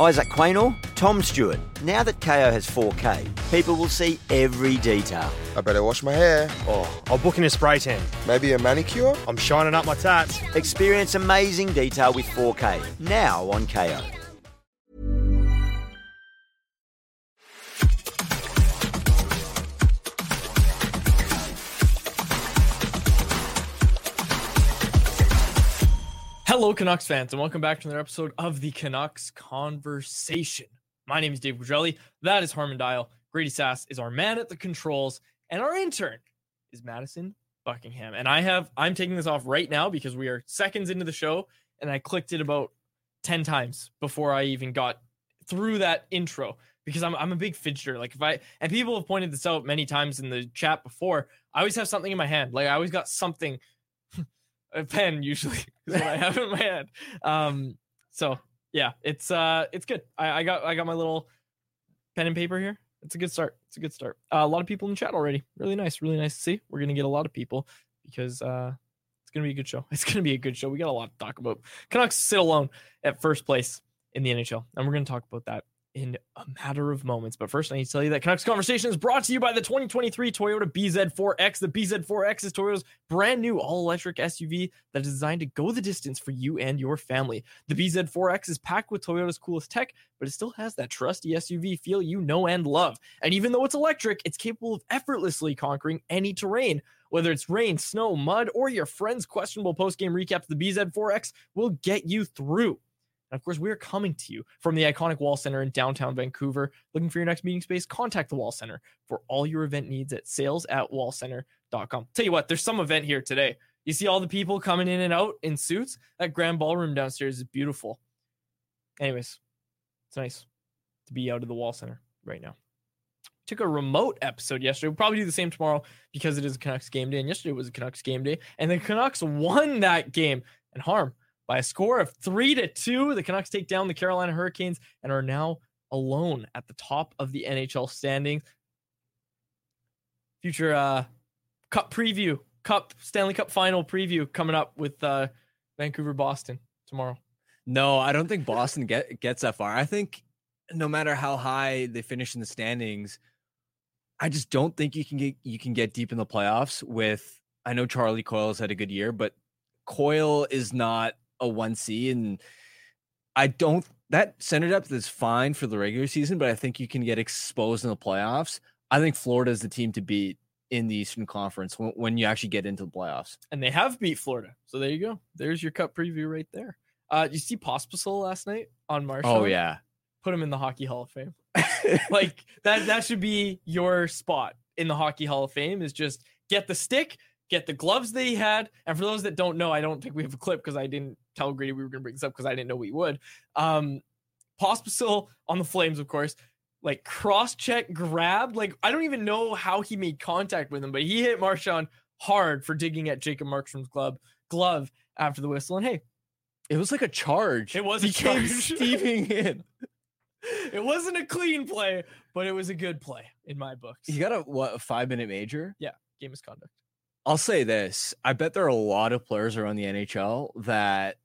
Isaac Quaynor, Tom Stewart. Now that KO has 4K, people will see every detail. I better wash my hair. Oh, I'll book in a spray tan. Maybe a manicure? I'm shining up my tats. Experience amazing detail with 4K, now on KO. Hello, Canucks fans, and welcome back to another episode of the Canucks Conversation. My name is Dave Quadrelli. That is Harman Dayal. Grady Sas is our man at the controls, and our intern is Madison Buckingham. And I have I'm taking this off right now because we are seconds into the show, and I clicked it about 10 times before I even got through that intro because I'm I'm a big fidgeter. Like if I and people have pointed this out many times in the chat before, I always have something in my hand. Like I always got something a pen usually is what I have in my head. Um, so yeah, it's uh, it's good. I, I got I got my little pen and paper here. It's a good start. It's a good start. Uh, a lot of people in chat already. Really nice. Really nice to see. We're gonna get a lot of people because uh, it's gonna be a good show. It's gonna be a good show. We got a lot to talk about. Canucks sit alone at first place in the NHL, and we're gonna talk about that in a matter of moments. But first, I need to tell you that Canucks Conversation is brought to you by the 2023 Toyota BZ4X. The BZ4X is Toyota's brand new all electric SUV that is designed to go the distance for you and your family. The BZ4X is packed with Toyota's coolest tech, but it still has that trusty SUV feel you know and love. And even though it's electric, it's capable of effortlessly conquering any terrain. Whether it's rain, snow, mud, or your friend's questionable post game recaps, the BZ4X will get you through. And of course, we're coming to you from the iconic Wall Center in downtown Vancouver. Looking for your next meeting space? Contact the Wall Center for all your event needs at sales at wallcenter.com. Tell you what, there's some event here today. You see all the people coming in and out in suits? That grand ballroom downstairs is beautiful. Anyways, it's nice to be out of the Wall Center right now. Took a remote episode yesterday. We'll probably do the same tomorrow because it is a Canucks game day. And yesterday was a Canucks game day. And the Canucks won that game. And harm by a score of three to two. The Canucks take down the Carolina Hurricanes and are now alone at the top of the NHL standings. Future uh, Cup preview, Cup Stanley Cup final preview coming up with uh, Vancouver Boston tomorrow. No, I don't think Boston get, gets that far. I think no matter how high they finish in the standings, I just don't think you can get you can get deep in the playoffs with. I know Charlie Coyle's had a good year, but Coyle is not a 1C and I don't that center depth is fine for the regular season, but I think you can get exposed in the playoffs. I think Florida is the team to beat in the Eastern Conference when, when you actually get into the playoffs. And they have beat Florida. So there you go. There's your cup preview right there. Uh you see Pospisil last night on Marchand? Oh yeah. Put him in the Hockey Hall of Fame. like that that should be your spot in the Hockey Hall of Fame is just get the stick, get the gloves that he had. And for those that don't know, I don't think we have a clip because I didn't tell Grady we were going to bring this up because I didn't know we would. Um, Pospisil on the Flames, of course, like cross check grab. Like I don't even know how he made contact with him, but he hit Marchand hard for digging at Jacob Markstrom's glove glove after the whistle. And hey, It was like a charge. It was a he came charge. steaming in. it wasn't a clean play, but it was a good play in my books. He got a what a five minute major. Yeah, game misconduct. I'll say this: I bet there are a lot of players around the NHL that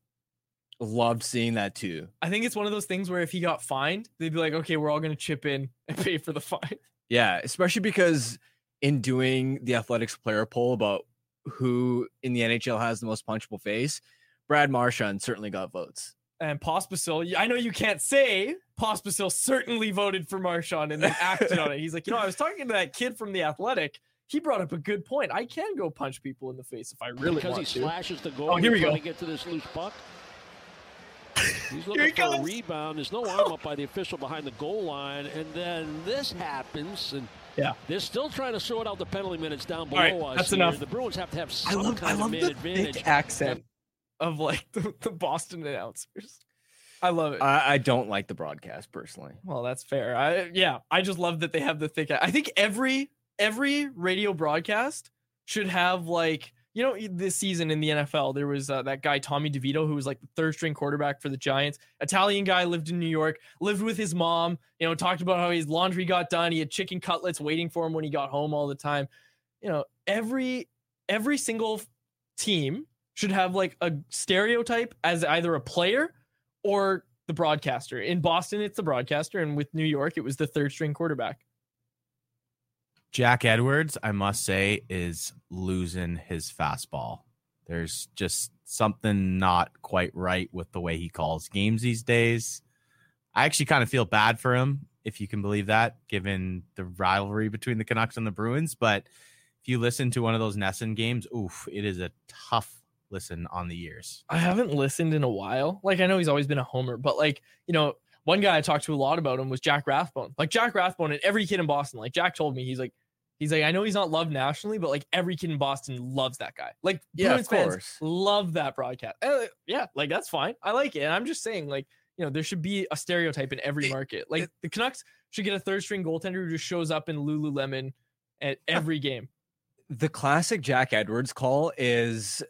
loved seeing that too. I think it's one of those things where if he got fined, they'd be like, okay, we're all going to chip in and pay for the fine. Yeah, especially because in doing the athletics player poll about who in the NHL has the most punchable face, Brad Marchand certainly got votes. And Pospisil, I know you can't say Pospisil certainly voted for Marchand and then acted on it. He's like, you know, I was talking to that kid from the Athletic. He brought up a good point. I can go punch people in the face if I really because want he to. slashes the goal. Oh, here we go. to get to this loose puck. He's looking he for a rebound. There's no arm up by the official behind the goal line, and then this happens, and Yeah. they're still trying to sort out the penalty minutes down below right, us. that's here. enough. The Bruins have to have I some love, I love of man the advantage. thick accent. Of like the, the Boston announcers. I love it. I, I don't like the broadcast personally. Well, that's fair. I yeah, I just love that they have the thick. I think every every radio broadcast should have like you know this season in the NFL there was uh, that guy Tommy DeVito who was like the third string quarterback for the Giants. Italian guy lived in New York, lived with his mom. You know, talked about how his laundry got done. He had chicken cutlets waiting for him when he got home all the time. You know, every every single team should have like a stereotype as either a player or the broadcaster. In Boston, it's the broadcaster, and with New York, it was the third string quarterback. Jack Edwards, I must say, is losing his fastball. There's just something not quite right with the way he calls games these days. I actually kind of feel bad for him, if you can believe that, given the rivalry between the Canucks and the Bruins. But if you listen to one of those NESN games, oof, it is a tough listen on the ears. I haven't listened in a while. Like I know he's always been a homer, but like you know, one guy I talked to a lot about him was Jack Rathbone. Like Jack Rathbone and every kid in Boston. Like Jack told me, he's like, he's like, I know he's not loved nationally, but like every kid in Boston loves that guy. Like Yeah, Bruins of fans course. love that broadcast. Uh, yeah, like that's fine. I like it. And I'm just saying, like you know, there should be a stereotype in every market. Like it- the Canucks should get a third string goaltender who just shows up in Lululemon at every game. the classic Jack Edwards call is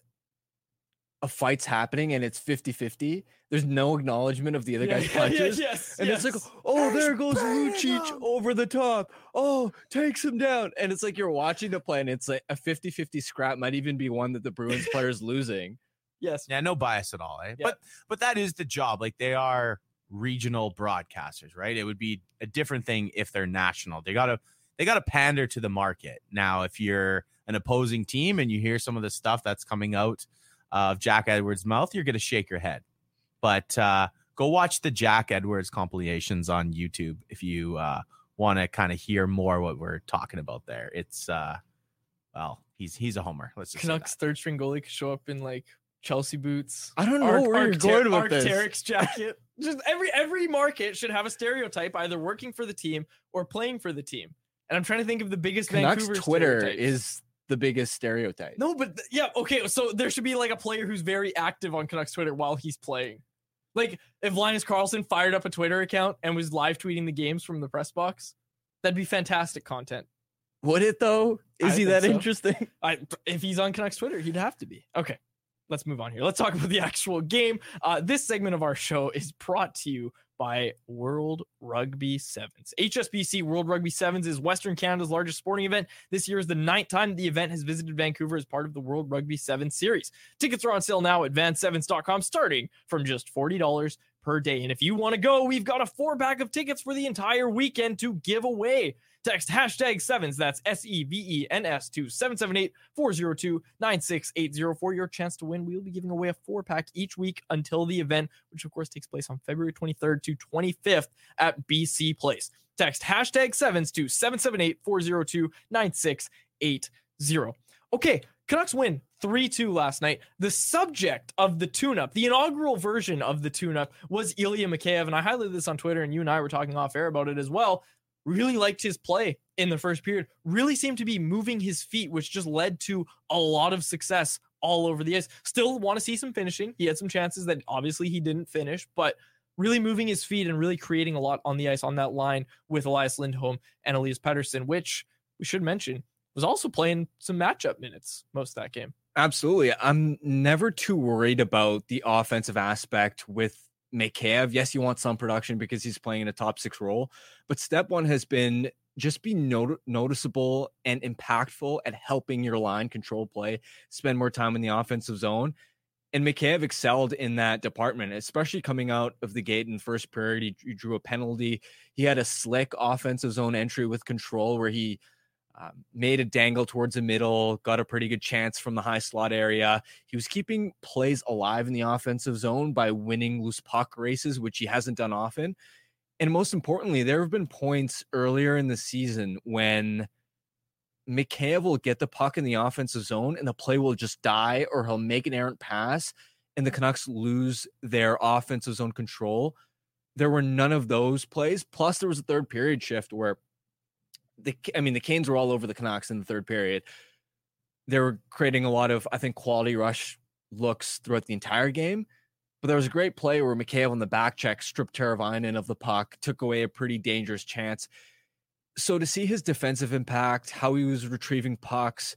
a fight's happening and it's 50-50. There's no acknowledgement of the other Yeah, guy's yeah, yeah, punches. yes, And it's like, yes. oh, there goes bring Lucic him. over the top. Oh, takes him down. And it's like you're watching the play and it's like a 50-50 scrap might even be one that the Bruins player's losing. yes. Yeah, no bias at all, eh? Yeah. But but that is the job. Like they are regional broadcasters, right? It would be a different thing if they're national. They gotta they gotta pander to the market. Now, if you're an opposing team and you hear some of the stuff that's coming out of Jack Edwards' mouth, you're gonna shake your head. But uh go watch the Jack Edwards compilations on YouTube if you uh want to kind of hear more what we're talking about there. It's uh well, he's he's a homer. Let's just say. Canucks third string goalie could show up in like Chelsea boots. I don't know Arc- where you're Arc'teryx- going with this. Arc'teryx jacket. Just every every market should have a stereotype, either working for the team or playing for the team. And I'm trying to think of the biggest Canucks Vancouver Twitter stereotypes. is the biggest stereotype. no, but th- yeah, okay. So there should be like a player who's very active on Canucks Twitter while he's playing. Like if Linus Karlsson fired up a Twitter account and was live tweeting the games from the press box, that'd be fantastic content. Would it though? Is I he that so. interesting? I, if he's on Canucks Twitter, he'd have to be. Okay, let's move on here. Let's talk about the actual game. Uh, this segment of our show is brought to you by World Rugby Sevens. HSBC World Rugby Sevens is Western Canada's largest sporting event. This year is the ninth time the event has visited Vancouver as part of the World Rugby Sevens series. Tickets are on sale now at van7s.com, starting from just $40 per day. And if you want to go, we've got a four pack of tickets for the entire weekend to give away. Text hashtag sevens, that's S E V E N S, to 778 402 9680 for your chance to win. We will be giving away a four pack each week until the event, which of course takes place on February 23rd to 25th at BC Place. Text hashtag sevens to 778 402 9680. Okay, Canucks win 3 2 last night. The subject of the tune up, the inaugural version of the tune up, was Ilya Mikheyev. And I highlighted this on Twitter, and you and I were talking off air about it as well. Really liked his play in the first period, really seemed to be moving his feet, which just led to a lot of success all over the ice. Still want to see some finishing. He had some chances that obviously he didn't finish, but really moving his feet and really creating a lot on the ice on that line with Elias Lindholm and Elias Pettersson, which we should mention was also playing some matchup minutes most that game. Absolutely. I'm never too worried about the offensive aspect with Mikheyev. Yes, you want some production because he's playing in a top six role, but step one has been just be not- noticeable and impactful at helping your line control play, spend more time in the offensive zone. And Mikheyev excelled in that department, especially coming out of the gate in first period. He drew a penalty. He had a slick offensive zone entry with control where he um, made a dangle towards the middle, got a pretty good chance from the high slot area. He was keeping plays alive in the offensive zone by winning loose puck races, which he hasn't done often. And most importantly, there have been points earlier in the season when Mikheyev will get the puck in the offensive zone and the play will just die, or he'll make an errant pass and the Canucks lose their offensive zone control. There were none of those plays. Plus, there was a third period shift where the I mean the Canes were all over the Canucks in the third period. They were creating a lot of I think quality rush looks throughout the entire game. But there was a great play where Mikheyev on the back check stripped Teravainen of the puck, took away a pretty dangerous chance. So to see his defensive impact, how he was retrieving pucks,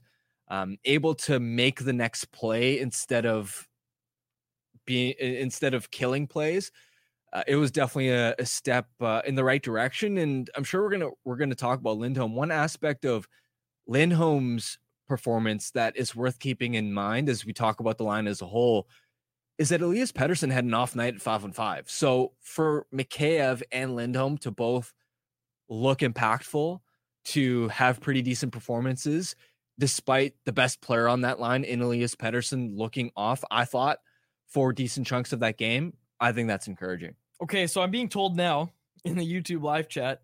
um, able to make the next play instead of being instead of killing plays, uh, it was definitely a, a step uh, in the right direction. And I'm sure we're gonna we're gonna talk about Lindholm. One aspect of Lindholm's performance that is worth keeping in mind as we talk about the line as a whole is that Elias Pettersson had an off night at five on five. So for Mikheyev and Lindholm to both look impactful, to have pretty decent performances, despite the best player on that line in Elias Pettersson looking off, I thought for decent chunks of that game. I think that's encouraging. Okay, so I'm being told now in the YouTube live chat,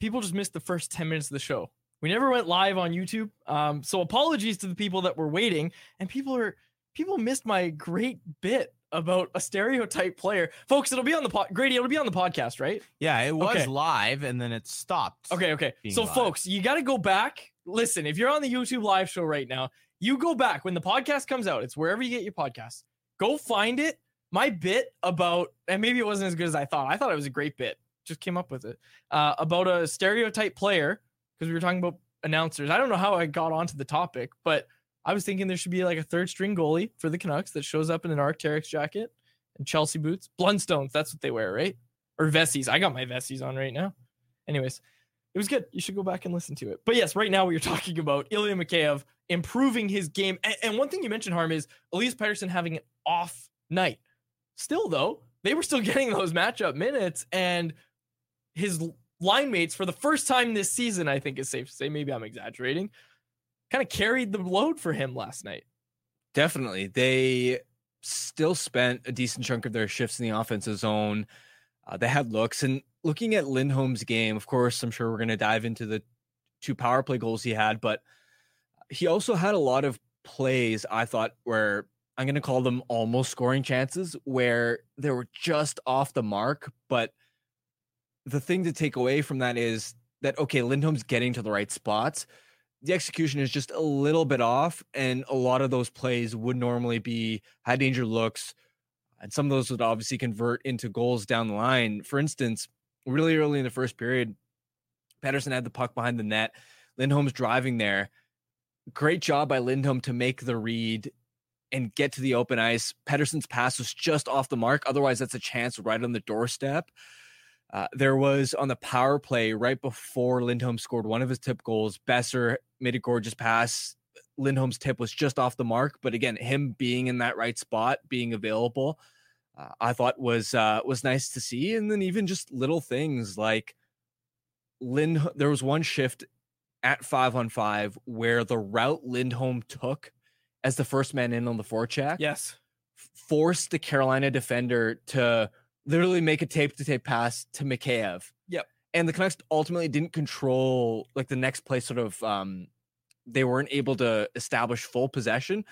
people just missed the first 10 minutes of the show. We never went live on YouTube. Um, so apologies to the people that were waiting. And people are people missed my great bit about a stereotype player. Folks, it'll be on the pod Grady, it'll be on the podcast, right? Yeah, it was Okay. live and then it stopped. Okay, okay. So live. folks, you gotta go back. Listen, if you're on the YouTube live show right now, you go back when the podcast comes out. It's wherever you get your podcast. Go find it. My bit about, and maybe it wasn't as good as I thought. I thought it was a great bit. Just came up with it. Uh, about a stereotype player, because we were talking about announcers. I don't know how I got onto the topic, but I was thinking there should be like a third string goalie for the Canucks that shows up in an Arcteryx jacket and Chelsea boots. Blundstones, that's what they wear, right? Or Vessies. I got my Vessies on right now. Anyways, it was good. You should go back and listen to it. But yes, right now we are talking about Ilya Mikheyev improving his game. And, and one thing you mentioned, Harm, is Elias Pettersson having an off night. Still, though, they were still getting those matchup minutes, and his line mates for the first time this season, I think is safe to say, maybe I'm exaggerating, kind of carried the load for him last night. Definitely. They still spent a decent chunk of their shifts in the offensive zone. Uh, they had looks. And looking at Lindholm's game, of course, I'm sure we're going to dive into the two power play goals he had, but he also had a lot of plays I thought were, I'm going to call them almost scoring chances, where they were just off the mark. But the thing to take away from that is that, okay, Lindholm's getting to the right spots the execution is just a little bit off, and a lot of those plays would normally be high danger looks, and some of those would obviously convert into goals down the line. For instance, really early in the first period, Pettersson had the puck behind the net. Lindholm's driving there. Great job by Lindholm to make the read and get to the open ice. Pettersson's pass was just off the mark. Otherwise, that's a chance right on the doorstep. Uh, there was on the power play right before Lindholm scored one of his tip goals. Boeser made a gorgeous pass. Lindholm's tip was just off the mark, but again, him being in that right spot, being available, uh, I thought was uh, was nice to see. And then even just little things like Lind. There was one shift at five on five where the route Lindholm took as the first man in on the forecheck Yes. forced the Carolina defender to literally make a tape to tape pass to Mikheyev. Yep. And the Canucks ultimately didn't control like the next play sort of um they weren't able to establish full possession.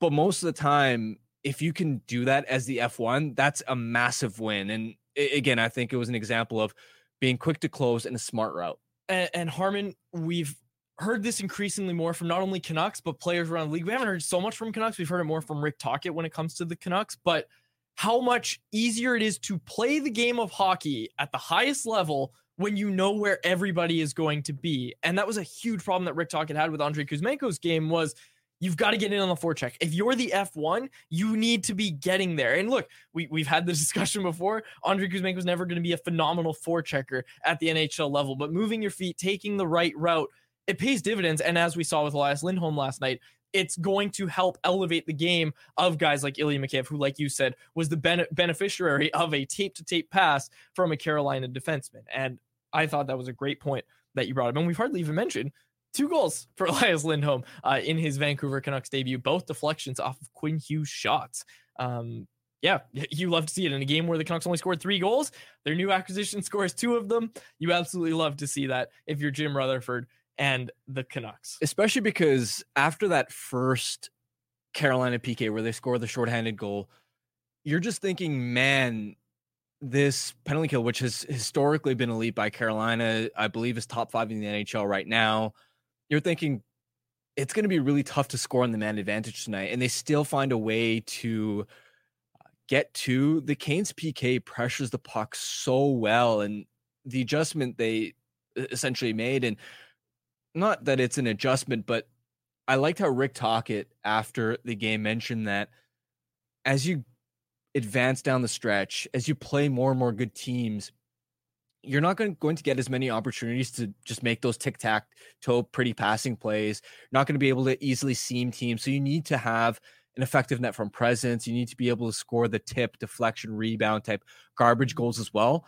But most of the time, if you can do that as the F1, that's a massive win. And again, I think it was an example of being quick to close and a smart route. and, and Harman, we've heard this increasingly more from not only Canucks but players around the league. We haven't heard so much from Canucks. We've heard it more from Rick Tocchet when it comes to the Canucks, but how much easier it is to play the game of hockey at the highest level when you know where everybody is going to be. And that was a huge problem that Rick Tocchet had with Andrei Kuzmenko's game was you've got to get in on the forecheck. If you're the F1, you need to be getting there. And look, we, we've had the discussion before. Andrei Kuzmenko was never going to be a phenomenal forechecker at the NHL level, but moving your feet, taking the right route, it pays dividends. And as we saw with Elias Lindholm last night, it's going to help elevate the game of guys like Ilya Mikheyev, who, like you said, was the bene- beneficiary of a tape to tape pass from a Carolina defenseman. And I thought that was a great point that you brought up. And we've hardly even mentioned two goals for Elias Lindholm uh, in his Vancouver Canucks debut, both deflections off of Quinn Hughes shots. Um, yeah, you love to see it in a game where the Canucks only scored three goals. Their new acquisition scores two of them. You absolutely love to see that if you're Jim Rutherford and the Canucks. especially because after that first Carolina PK where they score the shorthanded goal, you're just thinking, man, this penalty kill, which has historically been elite by Carolina, I believe is top five in the NHL right now. You're thinking it's going to be really tough to score on the man advantage tonight, and they still find a way to get to the Canes PK pressures the puck so well, and the adjustment they essentially made, and not that it's an adjustment, but I liked how Rick Tocchet after the game mentioned that as you advance down the stretch, as you play more and more good teams, you're not going, going to get as many opportunities to just make those tic tac toe pretty passing plays. You're not going to be able to easily seam teams. So you need to have an effective net from presence. You need to be able to score the tip, deflection, rebound type garbage goals as well.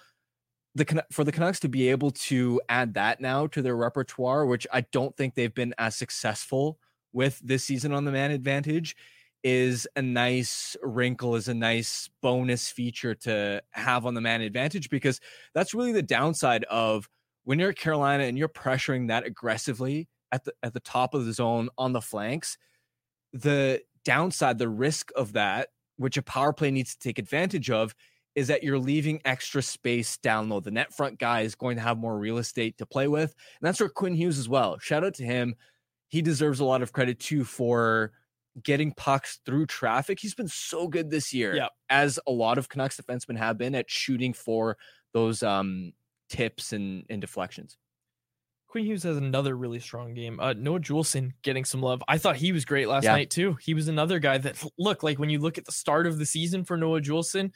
The for the Canucks to be able to add that now to their repertoire, which I don't think they've been as successful with this season on the man advantage, is a nice wrinkle, is a nice bonus feature to have on the man advantage because that's really the downside of when you're at Carolina and you're pressuring that aggressively at the at the top of the zone on the flanks. The downside, the risk of that, which a power play needs to take advantage of, is that you're leaving extra space down low. The net front guy is going to have more real estate to play with. And that's where Quinn Hughes as well. Shout out to him. He deserves a lot of credit too for getting pucks through traffic. He's been so good this year, yep. as a lot of Canucks defensemen have been at shooting for those um, tips and, and deflections. Quinn Hughes has another really strong game. Uh, Noah Juulsen getting some love. I thought he was great last Yeah. night too. He was another guy that look like when you look at the start of the season for Noah Juulsen,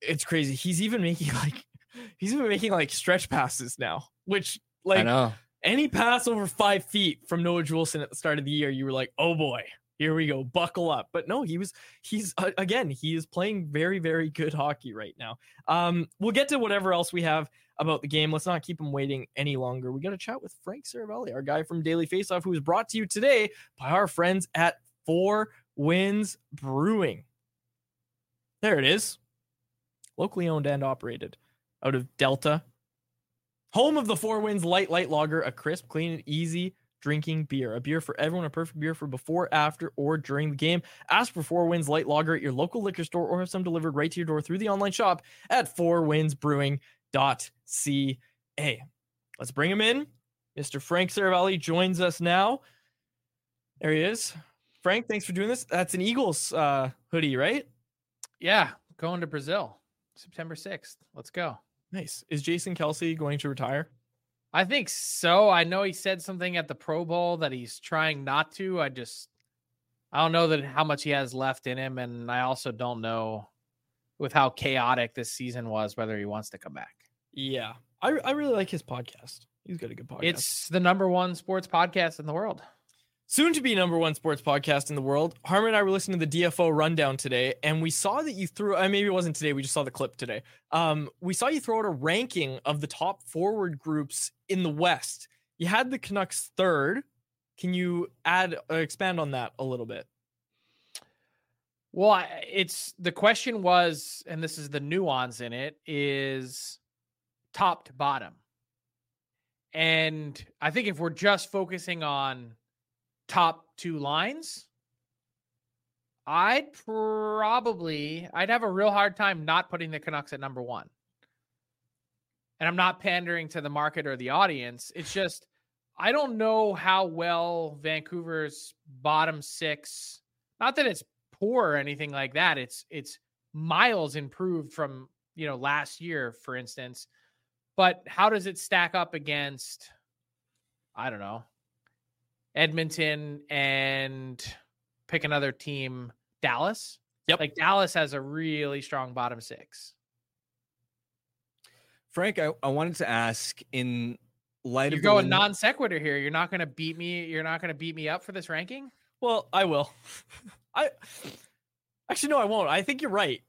it's crazy. He's even making like he's even making like stretch passes now, which I like know. any pass over five feet from Noah Juulsen at the start of the year, you were like, oh boy, here we go, buckle up. But no, he was, he's uh, again, he is playing very, very good hockey right now. Um, we'll get to whatever else we have about the game. Let's not keep him waiting any longer. We got to chat with Frank Seravalli, our guy from Daily Faceoff, who is brought to you today by our friends at Four Winds Brewing. There it is, locally owned and operated out of Delta, Home of the Four Winds Light Light Lager, a crisp, clean, and easy drinking beer. A beer for everyone, a perfect beer for before, after, or during the game. Ask for Four Winds Light Lager at your local liquor store or have some delivered right to your door through the online shop at fourwindsbrewing.ca. Let's bring him in. Mr. Frank Seravalli joins us now. There he is. Frank, thanks for doing this. That's an Eagles uh, hoodie, right? Yeah, going to Brazil, September 6th. Let's go. Nice. Is Jason Kelce going to retire? I think so. I know he said something at the Pro Bowl that he's trying not to. I just I don't know that how much he has left in him and I also don't know with how chaotic this season was whether he wants to come back. Yeah. I, I really like his podcast. He's got a good podcast. It's the number 1 sports podcast in the world. Soon to be number one sports podcast in the world. Harman and I were listening to the DFO rundown today, and we saw that you threw. Uh, maybe it wasn't today. We just saw the clip today. Um, we saw you throw out a ranking of the top forward groups in the West. You had the Canucks third. Can you add uh, expand on that a little bit? Well, it's the question was, and this is the nuance in it, is top to bottom. And I think if we're just focusing on top two lines, I'd probably I'd have a real hard time not putting the Canucks at number one. And I'm not pandering to the market or the audience. It's just I don't know how well Vancouver's bottom six, not that it's poor or anything like that. It's it's miles improved from you know last year, for instance. But how does it stack up against I don't know Edmonton and pick another team, Dallas? Yep. Like Dallas has a really strong bottom six. Frank, I, I wanted to ask in light You're of going win- non sequitur here. You're not going to beat me. You're not going to beat me up for this ranking. Well, I will. I actually no, I won't. I think you're right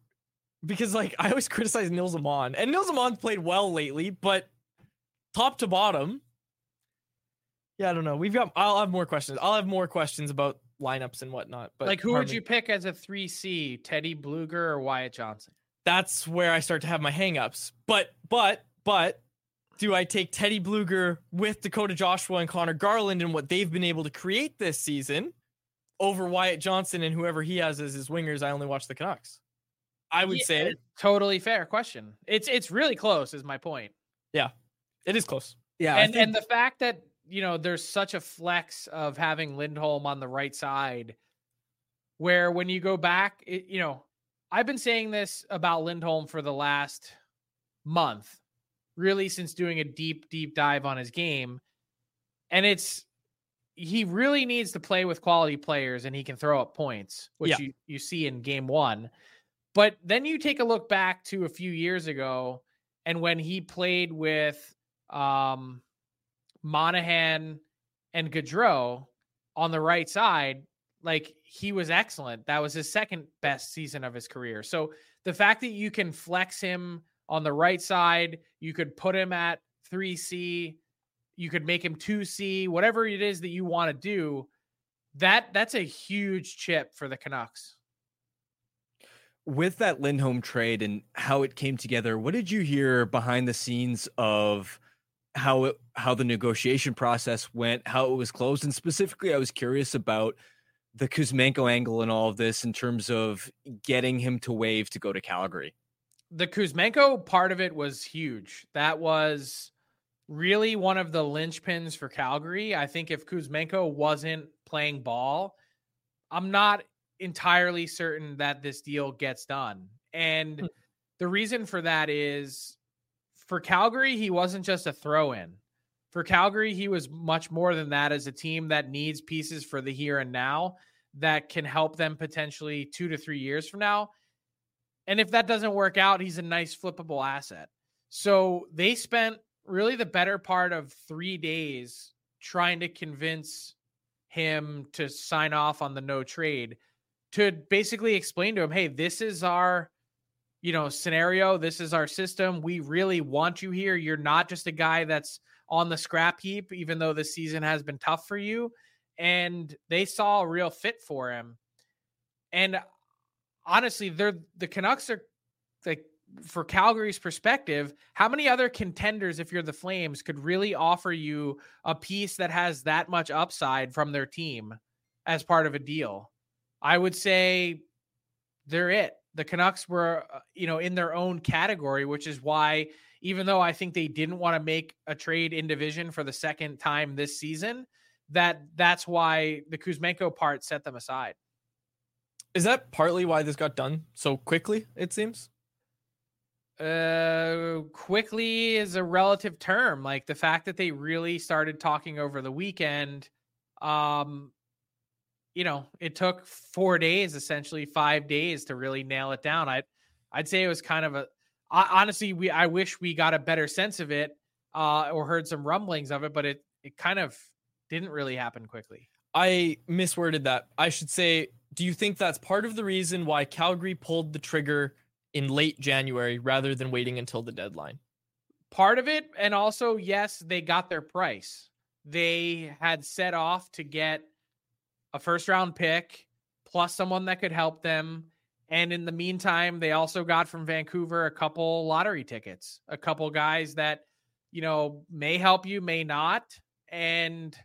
because like I always criticize Nils Åman, and Nils Åman's played well lately, but top to bottom, yeah, I don't know. We've got. I'll have more questions. I'll have more questions about lineups and whatnot. But like, who would you pick as a three C? Teddy Blueger or Wyatt Johnston? That's where I start to have my hangups. But but but. Do I take Teddy Blueger with Dakota Joshua and Connor Garland and what they've been able to create this season over Wyatt Johnston and whoever he has as his wingers? I only watch the Canucks. I would Yeah, say totally fair question. It's it's really close, is my point. Yeah, it is close. Yeah, and think- and the fact that you know there's such a flex of having Lindholm on the right side, where when you go back, it, you know, I've been saying this about Lindholm for the last month, really since doing a deep deep dive on his game, and it's he really needs to play with quality players and he can throw up points, which Yeah. you you see in game one. But then you take a look back to a few years ago and when he played with um, Monahan and Gaudreau on the right side, like he was excellent. That was his second best season of his career. So the fact that you can flex him on the right side, you could put him at 3C, you could make him 2C, whatever it is that you want to do, that that's a huge chip for the Canucks. With that Lindholm trade and how it came together, what did you hear behind the scenes of how it how the negotiation process went, how it was closed, and specifically, I was curious about the Kuzmenko angle and all of this in terms of getting him to waive to go to Calgary. The Kuzmenko part of it was huge. That was really one of the linchpins for Calgary. I think if Kuzmenko wasn't playing ball, I'm not entirely certain that this deal gets done. And Hmm. the reason for that is for Calgary, he wasn't just a throw in. For Calgary, he was much more than that as a team that needs pieces for the here and now that can help them potentially two to three years from now. And if that doesn't work out, he's a nice flippable asset. So they spent really the better part of three days trying to convince him to sign off on the no trade to basically explain to him, hey, this is our you know scenario this is our system. We really want you here. You're not just a guy that's on the scrap heap even though the season has been tough for you. And they saw a real fit for him. And honestly they're the canucks are like for calgary's perspective how many other contenders if you're the flames could really offer you a piece that has that much upside from their team as part of a deal? I would say they're it the Canucks were, uh, you know, in their own category, which is why, even though I think they didn't want to make a trade in division for the second time this season, that that's why the Kuzmenko part set them aside. Is that partly why this got done so quickly? It seems. Uh, quickly is a relative term. Like the fact that they really started talking over the weekend, um, you know, it took four days, essentially five days to really nail it down. I, I'd say it was kind of a. I, honestly, we I wish we got a better sense of it, uh, or heard some rumblings of it, but it it kind of didn't really happen quickly. I misworded that. I should say, do you think that's part of the reason why Calgary pulled the trigger in late January rather than waiting until the deadline? Part of it, and also yes, they got their price. They had set off to get a first round pick plus someone that could help them. And in the meantime, they also got from Vancouver a couple lottery tickets, a couple guys that, you know, may help you, may not. And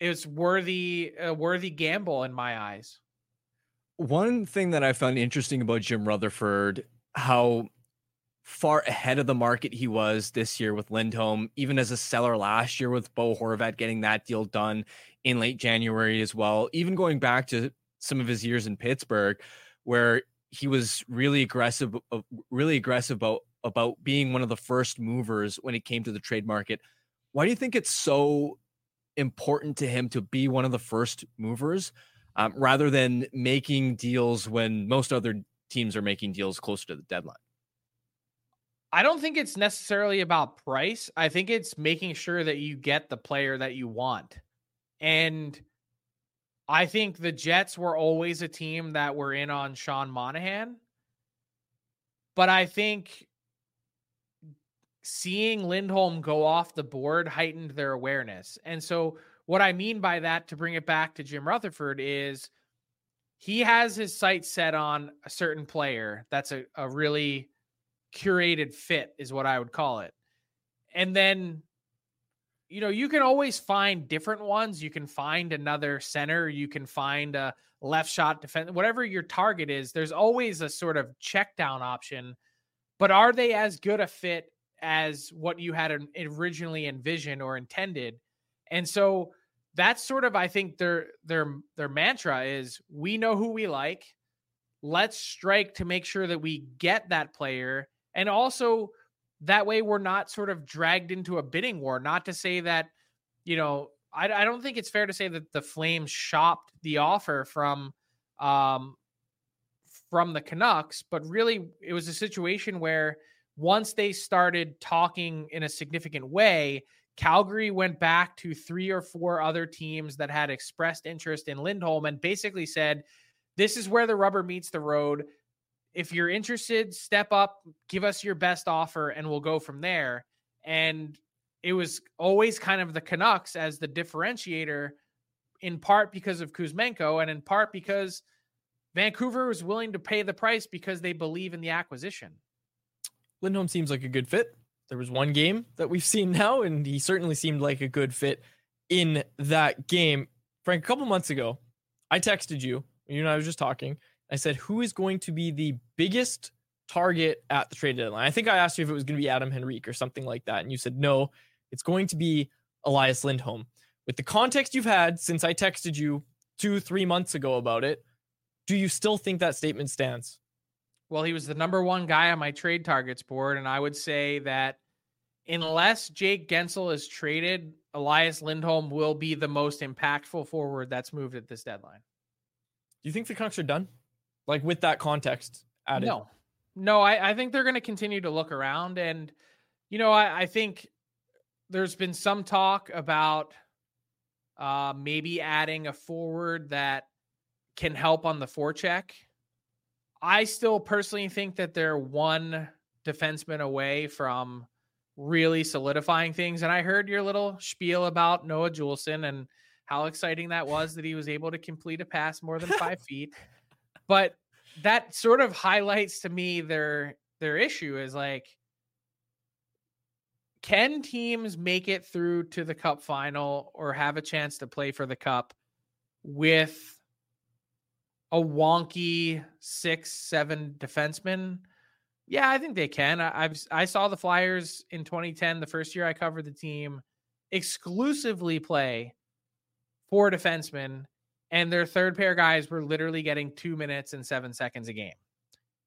it's worthy, a worthy gamble in my eyes. One thing that I found interesting about Jim Rutherford, how far ahead of the market he was this year with Lindholm, even as a seller last year with Bo Horvat getting that deal done in late January as well, even going back to some of his years in Pittsburgh, where he was really aggressive, uh, really aggressive about about being one of the first movers when it came to the trade market. Why do you think it's so important to him to be one of the first movers um, rather than making deals when most other teams are making deals closer to the deadline? I don't think it's necessarily about price. I think it's making sure that you get the player that you want. And I think the Jets were always a team that were in on Sean Monahan. But I think seeing Lindholm go off the board heightened their awareness. And so, what I mean by that, to bring it back to Jim Rutherford, is he has his sights set on a certain player that's a, a really curated fit, is what I would call it. And then you know, you can always find different ones. You can find another center, you can find a left shot defense, whatever your target is. There's always a sort of check down option, but are they as good a fit as what you had originally envisioned or intended? And so that's sort of I think their their their mantra is we know who we like. Let's strike to make sure that we get that player and also that way we're not sort of dragged into a bidding war not to say that you know I, I, don't think it's fair to say that the flames shopped the offer from um from the canucks but really it was a situation where once they started talking in a significant way Calgary went back to three or four other teams that had expressed interest in Lindholm and basically said, This is where the rubber meets the road. If you're interested, step up, give us your best offer, and we'll go from there. And it was always kind of the Canucks as the differentiator, in part because of Kuzmenko and in part because Vancouver was willing to pay the price because they believe in the acquisition. Lindholm seems like a good fit. There was one game that we've seen now, and he certainly seemed like a good fit in that game. Frank, a couple months ago, I texted you. You and I was just talking. I said, "Who is going to be the biggest target at the trade deadline?" I think I asked you if it was going to be Adam Henrique or something like that, and you said no. It's going to be Elias Lindholm. With the context you've had since I texted you two, three months ago about it, do you still think that statement stands? Well, he was the number one guy on my trade targets board. And I would say that unless Jake Guentzel is traded, Elias Lindholm will be the most impactful forward that's moved at this deadline. Do you think the Canucks are done? Like with that context added? No. No, I, I think they're going to continue to look around. And, you know, I, I think there's been some talk about uh, maybe adding a forward that can help on the forecheck. I still personally think that they're one defenseman away from really solidifying things. And I heard your little spiel about Noah Juulsen and how exciting that was that he was able to complete a pass more than five feet. But that sort of highlights to me their their issue is like can teams make it through to the cup final or have a chance to play for the cup with a wonky six, seven defenseman? Yeah, I think they can. I, I've I saw the Flyers in 2010, the first year I covered the team, exclusively play four defensemen, and their third pair guys were literally getting two minutes and seven seconds a game.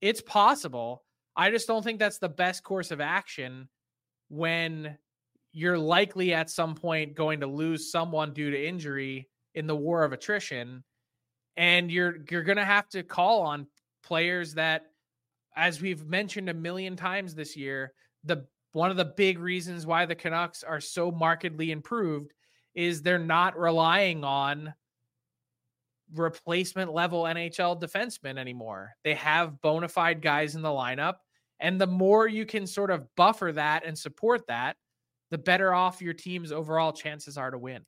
It's possible. I just don't think that's the best course of action when you're likely at some point going to lose someone due to injury in the war of attrition and you're you're going to have to call on players that as we've mentioned a million times this year the one of the big reasons why the Canucks are so markedly improved is they're not relying on replacement level NHL defensemen anymore. They have bona fide guys in the lineup and the more you can sort of buffer that and support that, the better off your team's overall chances are to win.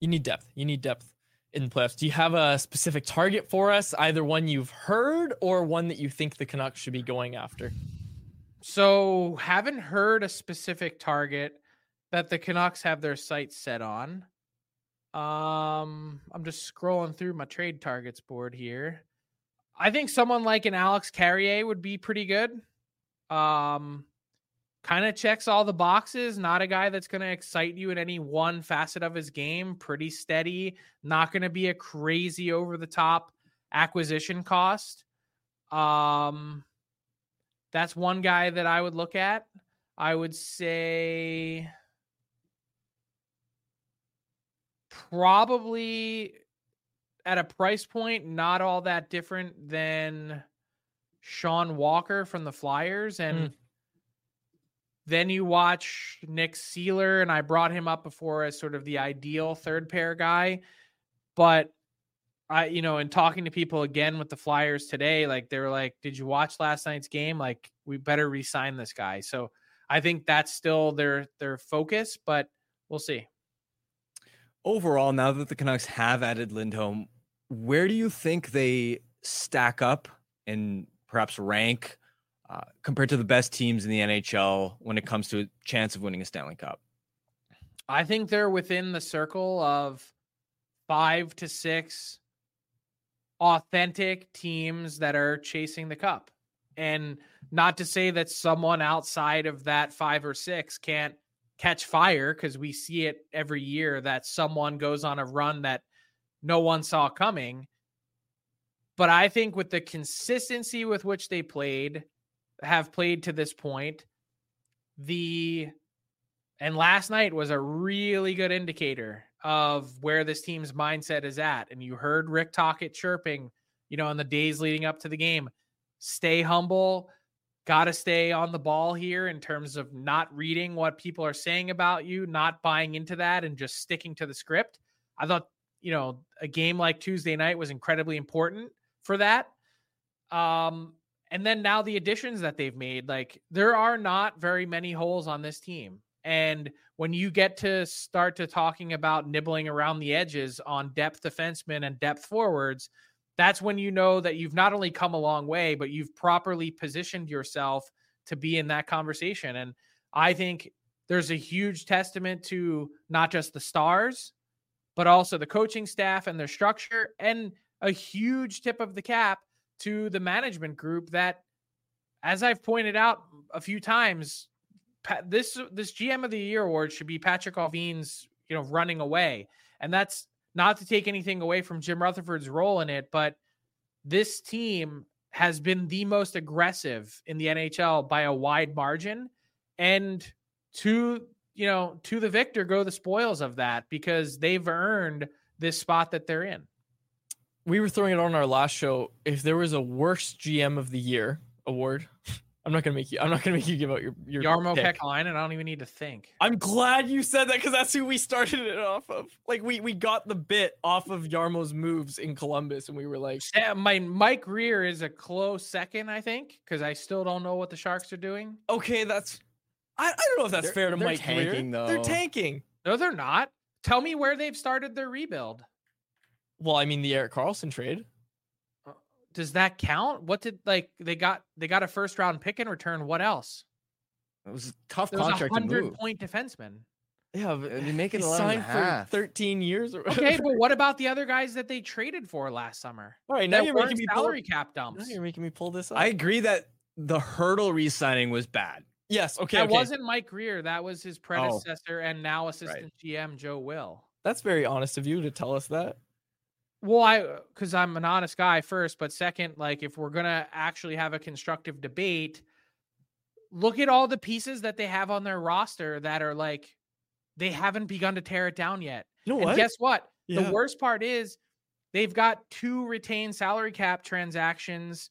You need depth. You need depth in the playoffs. Do you have a specific target for us? Either one you've heard or one that you think the Canucks should be going after? So, haven't heard a specific target that the Canucks have their sights set on. Um, I'm just scrolling through my trade targets board here. I think someone like an Alex Carrier would be pretty good. Um, kind of checks all the boxes. Not a guy that's going to excite you in any one facet of his game. Pretty steady. Not going to be a crazy over the top acquisition cost. Um, that's one guy that I would look at. I would say probably at a price point not all that different than Sean Walker from the Flyers. And mm. then you watch Nick Seeler, and I brought him up before as sort of the ideal third pair guy. But I, you know, and talking to people again with the Flyers today, like they were like, Did you watch last night's game? Like, we better resign this guy. So I think that's still their their focus, but we'll see. Overall, now that the Canucks have added Lindholm, where do you think they stack up and perhaps rank uh, compared to the best teams in the NHL when it comes to a chance of winning a Stanley Cup? I think they're within the circle of five to six authentic teams that are chasing the cup. And not to say that someone outside of that five or six can't catch fire because we see it every year that someone goes on a run that no one saw coming. But I think with the consistency with which they played, have played to this point, the and last night was a really good indicator of where this team's mindset is at. And you heard Rick Tocchet chirping, you know, in the days leading up to the game. Stay humble, got to stay on the ball here in terms of not reading what people are saying about you, not buying into that, and just sticking to the script. I thought, you know, a game like Tuesday night was incredibly important for that. Um, and then now the additions that they've made, like there are not very many holes on this team. And when you get to start to talking about nibbling around the edges on depth defensemen and depth forwards, that's when you know that you've not only come a long way, but you've properly positioned yourself to be in that conversation. And I think there's a huge testament to not just the stars, but also the coaching staff and their structure, and a huge tip of the cap to the management group that, as I've pointed out a few times, this this GM of the Year award should be Patrik Allvin's, you know, running away, and that's not to take anything away from Jim Rutherford's role in it, but this team has been the most aggressive in the NHL by a wide margin, and to you know to the victor go the spoils of that because they've earned this spot that they're in. We were throwing it on our last show. If there was a worst GM of the year award, I'm not gonna make you. I'm not gonna make you give out your your Jarmo pick. Kekalainen, I don't even need to think. I'm glad you said that because that's who we started it off of. Like we we got the bit off of Jarmo's moves in Columbus, and we were like, Yeah, my Mike Grier is a close second, I think, because I still don't know what the Sharks are doing. okay, that's. I, I don't know if that's They're- fair to they're Mike Grier. tanking, They're tanking. No, they're not. Tell me where they've started their rebuild. Well, I mean the Erik Karlsson trade. Does that count? What did like they got? They got a first round pick in return. What else? It was a tough There was a contract to hundred move. point defenseman. Yeah, but And you make it he signed for 13 years. Or Okay, but what about the other guys that they traded for last summer? all right, now That you're making me pull. salary cap Now you're making me pull this up. I agree that the Hertl re-signing was bad. yes, okay, that okay. wasn't Mike Grier. That was his oh. predecessor and now assistant GM Joe Will. That's very honest of you to tell us that. Well, I because I'm an honest guy first, but second, like if we're gonna actually have a constructive debate, look at all the pieces that they have on their roster that are like they haven't begun to tear it down yet. You know And what? guess what? Yeah. The worst part is they've got two retained salary cap transactions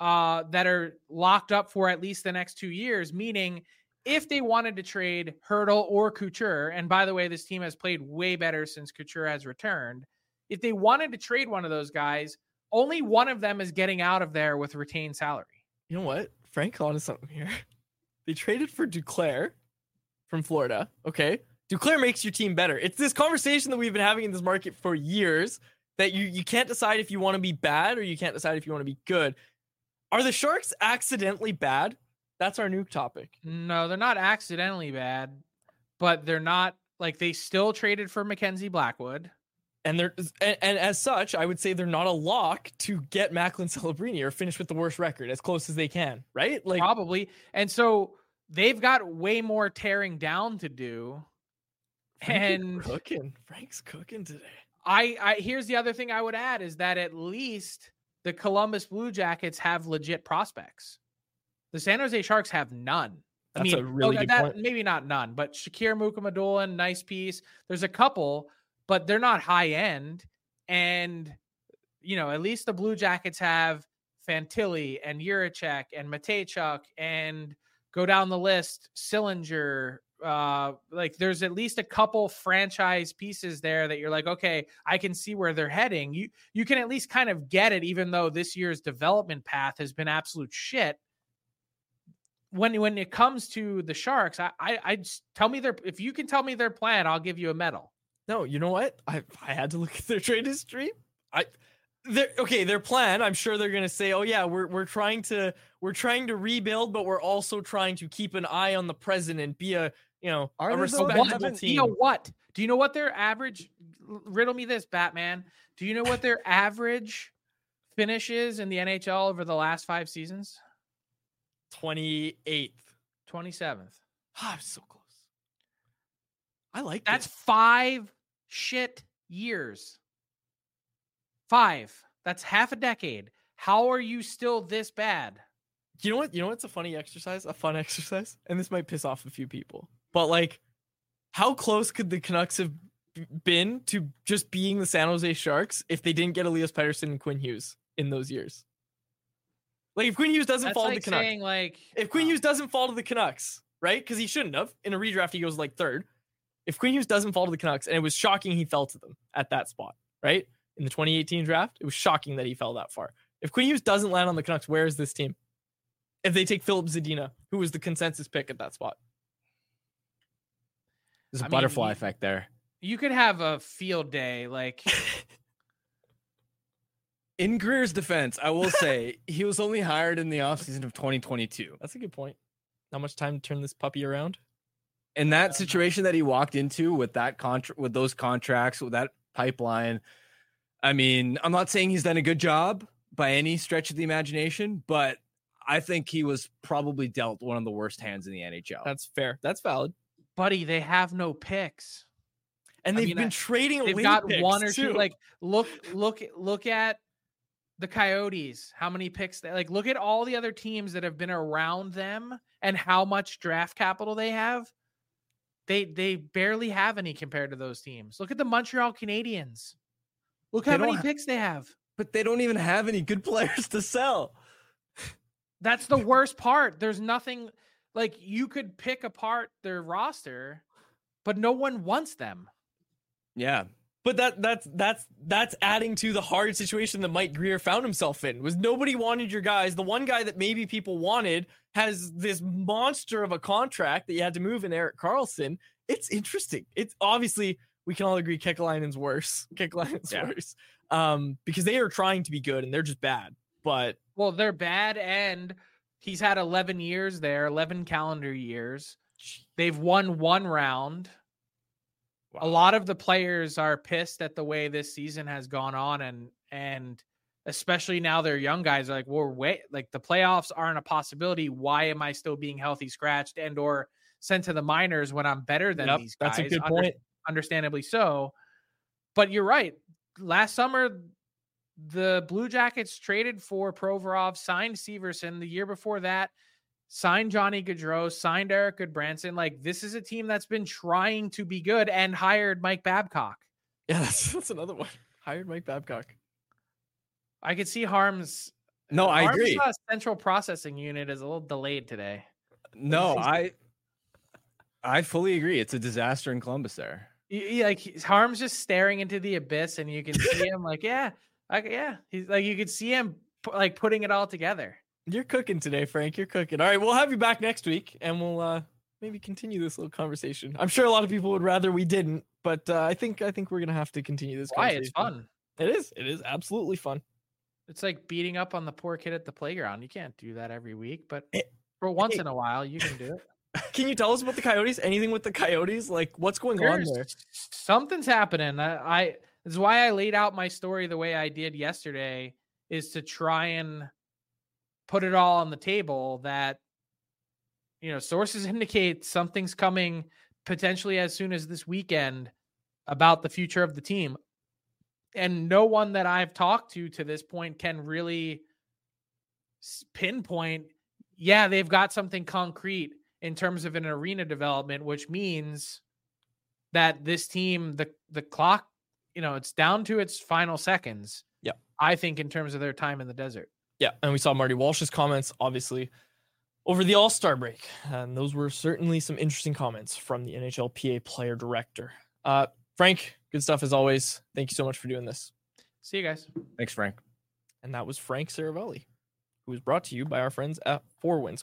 uh, that are locked up for at least the next two years, meaning if they wanted to trade Hertl or Couture, and by the way, this team has played way better since Couture has returned. If they wanted to trade one of those guys, only one of them is getting out of there with retained salary. You know what? Frank on to something here. They traded for Duclair from Florida. Okay. Duclair makes your team better. It's this conversation that we've been having in this market for years that you you can't decide if you want to be bad or you can't decide if you want to be good. Are the Sharks accidentally bad? That's our new topic. No, they're not accidentally bad, but they're not like they still traded for Mackenzie Blackwood. And they're and, and as such, I would say they're not a lock to get Macklin Celebrini or finish with the worst record as close as they can, right? Like probably. And so they've got way more tearing down to do. Frank And cooking. Frank's cooking today. I, I here's the other thing I would add is that at least the Columbus Blue Jackets have legit prospects. The San Jose Sharks have none. I That's a mean, really good that, point. maybe not none, but Shakir Mukhamadullin, nice piece. There's a couple, but they're not high end. And you know, at least the Blue Jackets have Fantilli and Jiricek and Mateychuk and go down the list, Sillinger. Uh, like there's at least a couple franchise pieces there that you're like, okay, I can see where they're heading. You you can at least kind of get it, even though this year's development path has been absolute shit. When when it comes to the Sharks, I I, I just tell me their if you can tell me their plan, I'll give you a medal. No, you know what? I I had to look at their trade history. I their okay, their plan, I'm sure they're gonna say, Oh yeah, we're we're trying to we're trying to rebuild, but we're also trying to keep an eye on the president, be a you know Are a they respectable Do team. you know what? Do you know what their average? Riddle me this, Batman. Do you know what their average finish is in the NHL over the last five seasons? 28th. Twenty seventh. Ah, I'm so close. I like That's this. five shit years. Five. That's half a decade. How are you still this bad? You know what? You know what's a funny exercise? A fun exercise? And this might piss off a few people. But like how close could the Canucks have been to just being the San Jose Sharks if they didn't get Elias Pettersson and Quinn Hughes in those years? Like if Quinn Hughes doesn't That's fall to the Canucks, saying like if Quinn oh, Hughes doesn't fall to the Canucks, right? Because he shouldn't have. In a redraft, he goes like third. If Quinn Hughes doesn't fall to the Canucks, and it was shocking he fell to them at that spot, right? In the 2018 draft, it was shocking that he fell that far. If Quinn Hughes doesn't land on the Canucks, where is this team? If they take Filip Zadina, who was the consensus pick at that spot. There's a I butterfly you- effect there. you could have a field day like In Grier's defense, I will say he was only hired in the offseason of 2022. That's a good point. Not much time to turn this puppy around. In that situation that he walked into with that contract, with those contracts, with that pipeline, I mean, I'm not saying he's done a good job by any stretch of the imagination, but I think he was probably dealt one of the worst hands in the NHL. That's fair. That's valid. buddy, they have no picks. And they've mean, been I- trading. They've got picks, one or two. Like look, look, look at the Coyotes. How many picks? They, like look at all the other teams that have been around them and how much draft capital they have. They they barely have any compared to those teams. Look at the Montreal Canadiens. Look They how many picks they have. but they don't even have any good players to sell. That's the worst part. There's nothing like you could pick apart their roster, but no one wants them. Yeah. But that that's that's that's adding to the hard situation that Mike Grier found himself in. Was nobody wanted your guys. The one guy that maybe people wanted has this monster of a contract that you had to move in Erik Karlsson. It's interesting. It's obviously we can all agree Kekalainen's worse. Kekalainen's Yeah. worse. Um, because they are trying to be good and they're just bad. But Well, they're bad, and he's had 11 years there, 11 calendar years. They've won one round. A lot of the players are pissed at the way this season has gone on, and and especially now they're young guys are like, we're wait, like the playoffs aren't a possibility. Why am I still being healthy scratched and or sent to the minors when I'm better than Yep, these guys? that's a good Under- point. understandably so. But you're right. Last summer, the Blue Jackets traded for Provorov, signed Severson. The year before that, signed Johnny Gaudreau, signed Erik Gudbranson. Like this is a team that's been trying to be good and hired Mike Babcock. yeah, that's that's another one. Hired Mike Babcock. I could see Harms. No, I Harms' agree. uh, central processing unit is a little delayed today. No, I I fully agree. It's a disaster in Columbus there. Like Harm's just staring into the abyss, and you can see him like, yeah, like yeah, he's like you could see him like putting it all together. You're cooking today, Frank. You're cooking. All right, we'll have you back next week, and we'll uh, maybe continue this little conversation. I'm sure a lot of people would rather we didn't, but uh, I think I think we're gonna have to continue this. Why? It's fun. It is. It is absolutely fun. It's like beating up on the poor kid at the playground. You can't do that every week, but Eh, for once in a while, you can do it. Can you tell us about the Coyotes? Anything with the Coyotes? Like, what's going on there? Something's happening. I, I is why I laid out my story the way I did yesterday, is to try and put it all on the table that you know sources indicate something's coming potentially as soon as this weekend about the future of the team. And no one that I've talked to to this point can really pinpoint, yeah, they've got something concrete in terms of an arena development, which means that this team, the the clock, you know, it's down to its final seconds. yeah I think in terms of their time in the desert. Yeah, and we saw Marty Walsh's comments, obviously, over the All Star break, and those were certainly some interesting comments from the NHLPA player director. Uh, Frank, good stuff as always. Thank you so much for doing this. See you guys. Thanks, Frank. And that was Frank Seravalli, who was brought to you by our friends at Four Winds.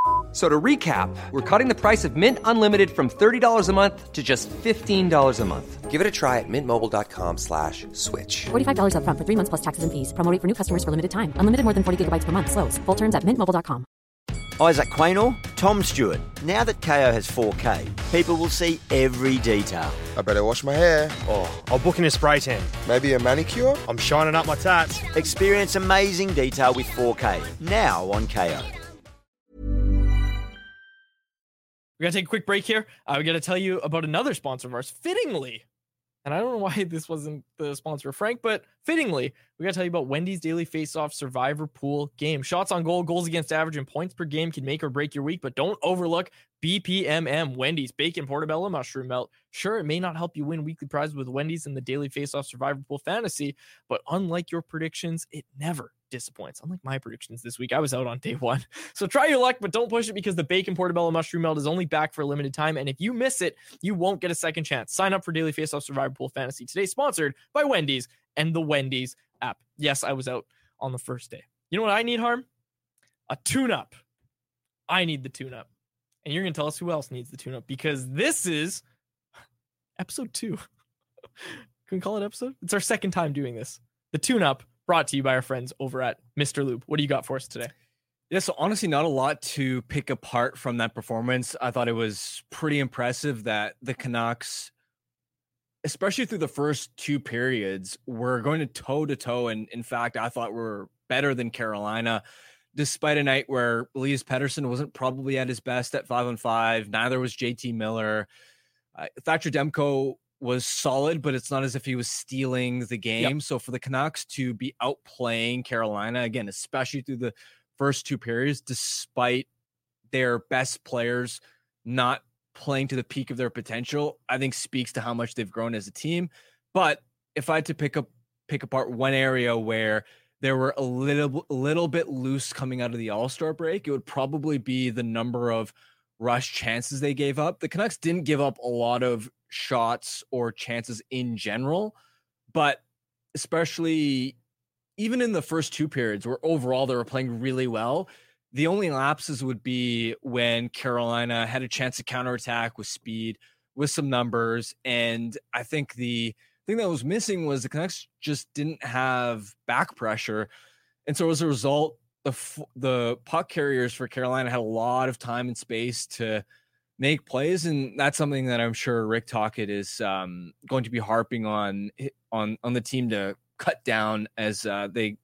F- So to recap, we're cutting the price of Mint Unlimited from $30 a month to just $15 a month. Give it a try at mintmobile.com slash switch. $45 upfront for three months plus taxes and fees. Promo rate for new customers for limited time. Unlimited more than 40 gigabytes per month. Slows. Full terms at mintmobile.com. Isaac Quaynor, Tom Stewart. Now that KO has 4K, people will see every detail. I better wash my hair. Oh, I'll book in a spray tan. Maybe a manicure? I'm shining up my tats. Experience amazing detail with 4K. Now on KO. We gotta take a quick break here. Uh, we gotta tell you about another sponsor of ours, Fittingly. And I don't know why this wasn't the sponsor of Frank, but fittingly, we got to tell you about Wendy's Daily Face-Off Survivor Pool game. Shots on goal, goals against average, and points per game can make or break your week, but don't overlook BPMM Wendy's Bacon Portobello Mushroom Melt. Sure, it may not help you win weekly prizes with Wendy's in the Daily Face-Off Survivor Pool Fantasy, but unlike your predictions, it never disappoints. Unlike my predictions this week, I was out on day one. So try your luck, but don't push it because the Bacon Portobello Mushroom Melt is only back for a limited time. And if you miss it, you won't get a second chance. Sign up for Daily Face Off Survivor Pool Fantasy today, sponsored by Wendy's and the Wendy's app. Yes, I was out on the first day. You know what I need, Harm? A tune up. I need the tune up. And you're going to tell us who else needs the tune up because this is episode two. Can we call it episode? It's our second time doing this. The tune up brought to you by our friends over at Mr. Lube. What do you got for us today? Yeah, so honestly, not a lot to pick apart from that performance. I thought it was pretty impressive that the Canucks, especially through the first two periods, were going to toe to toe. And in fact, I thought we were better than Carolina, despite a night where Elias Pettersson wasn't probably at his best at five on five. Neither was JT Miller. Uh, Thatcher Demko was solid, but it's not as if he was stealing the game. Yep. So for the Canucks to be outplaying Carolina again, especially through the first two periods, despite their best players not playing to the peak of their potential, I think speaks to how much they've grown as a team. But if I had to pick up pick apart one area where there were a little little bit loose coming out of the All-Star break, it would probably be the number of rush chances they gave up. The Canucks didn't give up a lot of shots or chances in general, but especially even in the first two periods where overall they were playing really well, the only lapses would be when Carolina had a chance to counterattack with speed, with some numbers. And I think the thing that was missing was the Canucks just didn't have back pressure. And so as a result, the the puck carriers for Carolina had a lot of time and space to make plays, and that's something that I'm sure Rick Tocchet is um, going to be harping on on on the team to cut down as uh, they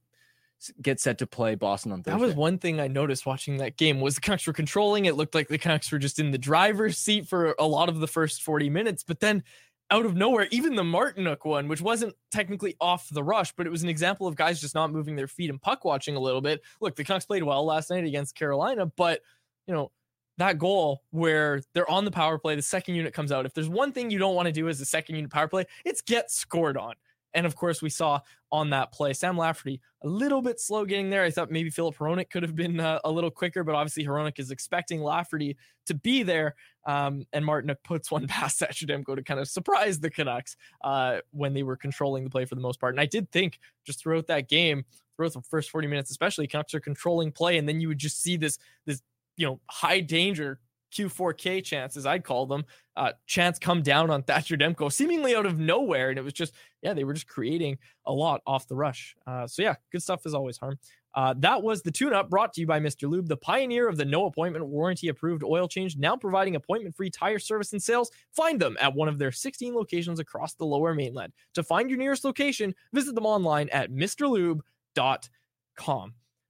get set to play Boston on Thursday. That was one thing I noticed watching that game was the Canucks were controlling. It looked like the Canucks were just in the driver's seat for a lot of the first 40 minutes, but then out of nowhere, even the Martinook one, which wasn't technically off the rush, but it was an example of guys just not moving their feet and puck watching a little bit. Look, the Canucks played well last night against Carolina, but you know, that goal where they're on the power play, the second unit comes out. If there's one thing you don't want to do as a second unit power play, it's get scored on. And of course, we saw on that play Sam Lafferty a little bit slow getting there. I thought maybe Filip Hronek could have been uh, a little quicker, but obviously Hronek is expecting Lafferty to be there. Um, and Martinook puts one past Thatcher to kind of surprise the Canucks uh, when they were controlling the play for the most part. And I did think just throughout that game, throughout the first 40 minutes, especially Canucks are controlling play, and then you would just see this this you know high danger Q4K chances, I'd call them, uh, chance come down on Thatcher Demko seemingly out of nowhere. And it was just, yeah, they were just creating a lot off the rush. Uh, so, yeah, good stuff as always, Harm. Uh, that was the tune up brought to you by Mr. Lube, the pioneer of the no appointment warranty approved oil change, now providing appointment free tire service and sales. Find them at one of their 16 locations across the lower mainland. To find your nearest location, visit them online at mrlube.com.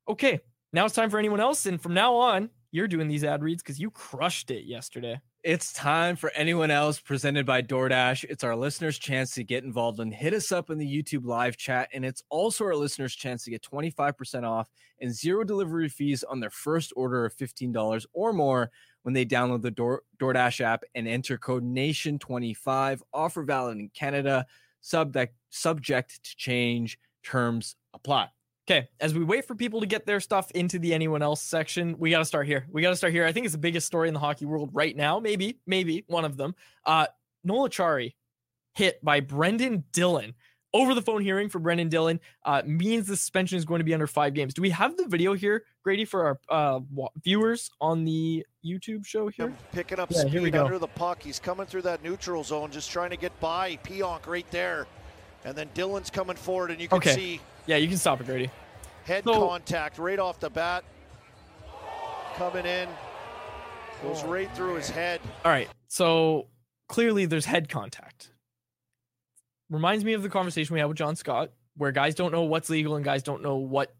Okay, now it's time for anyone else. And from now on, you're doing these ad reads because you crushed it yesterday. It's time for anyone else presented by DoorDash. It's our listeners' chance to get involved and hit us up in the YouTube live chat. And it's also our listeners' chance to get 25% off and zero delivery fees on their first order of $15 or more when they download the Door- DoorDash app and enter code NATION25. Offer valid in Canada, subject, subject to change, terms apply. Okay, as we wait for people to get their stuff into the anyone else section, we got to start here. We got to start here. I think it's the biggest story in the hockey world right now. Maybe, maybe one of them. Uh, Noel Acciari hit by Brendan Dillon. Over the phone hearing for Brendan Dillon uh, means the suspension is going to be under five games. Do we have the video here, Grady, for our uh, viewers on the YouTube show here? Picking up yeah, speed under the puck. He's coming through that neutral zone, just trying to get by Pionk right there. And then Dillon's coming forward, and you can okay. see yeah, you can stop it, Grady. Head so, contact right off the bat. Coming in. Goes oh, right through his head. All right. So clearly there's head contact. Reminds me of the conversation we had with John Scott, where guys don't know what's legal and guys don't know what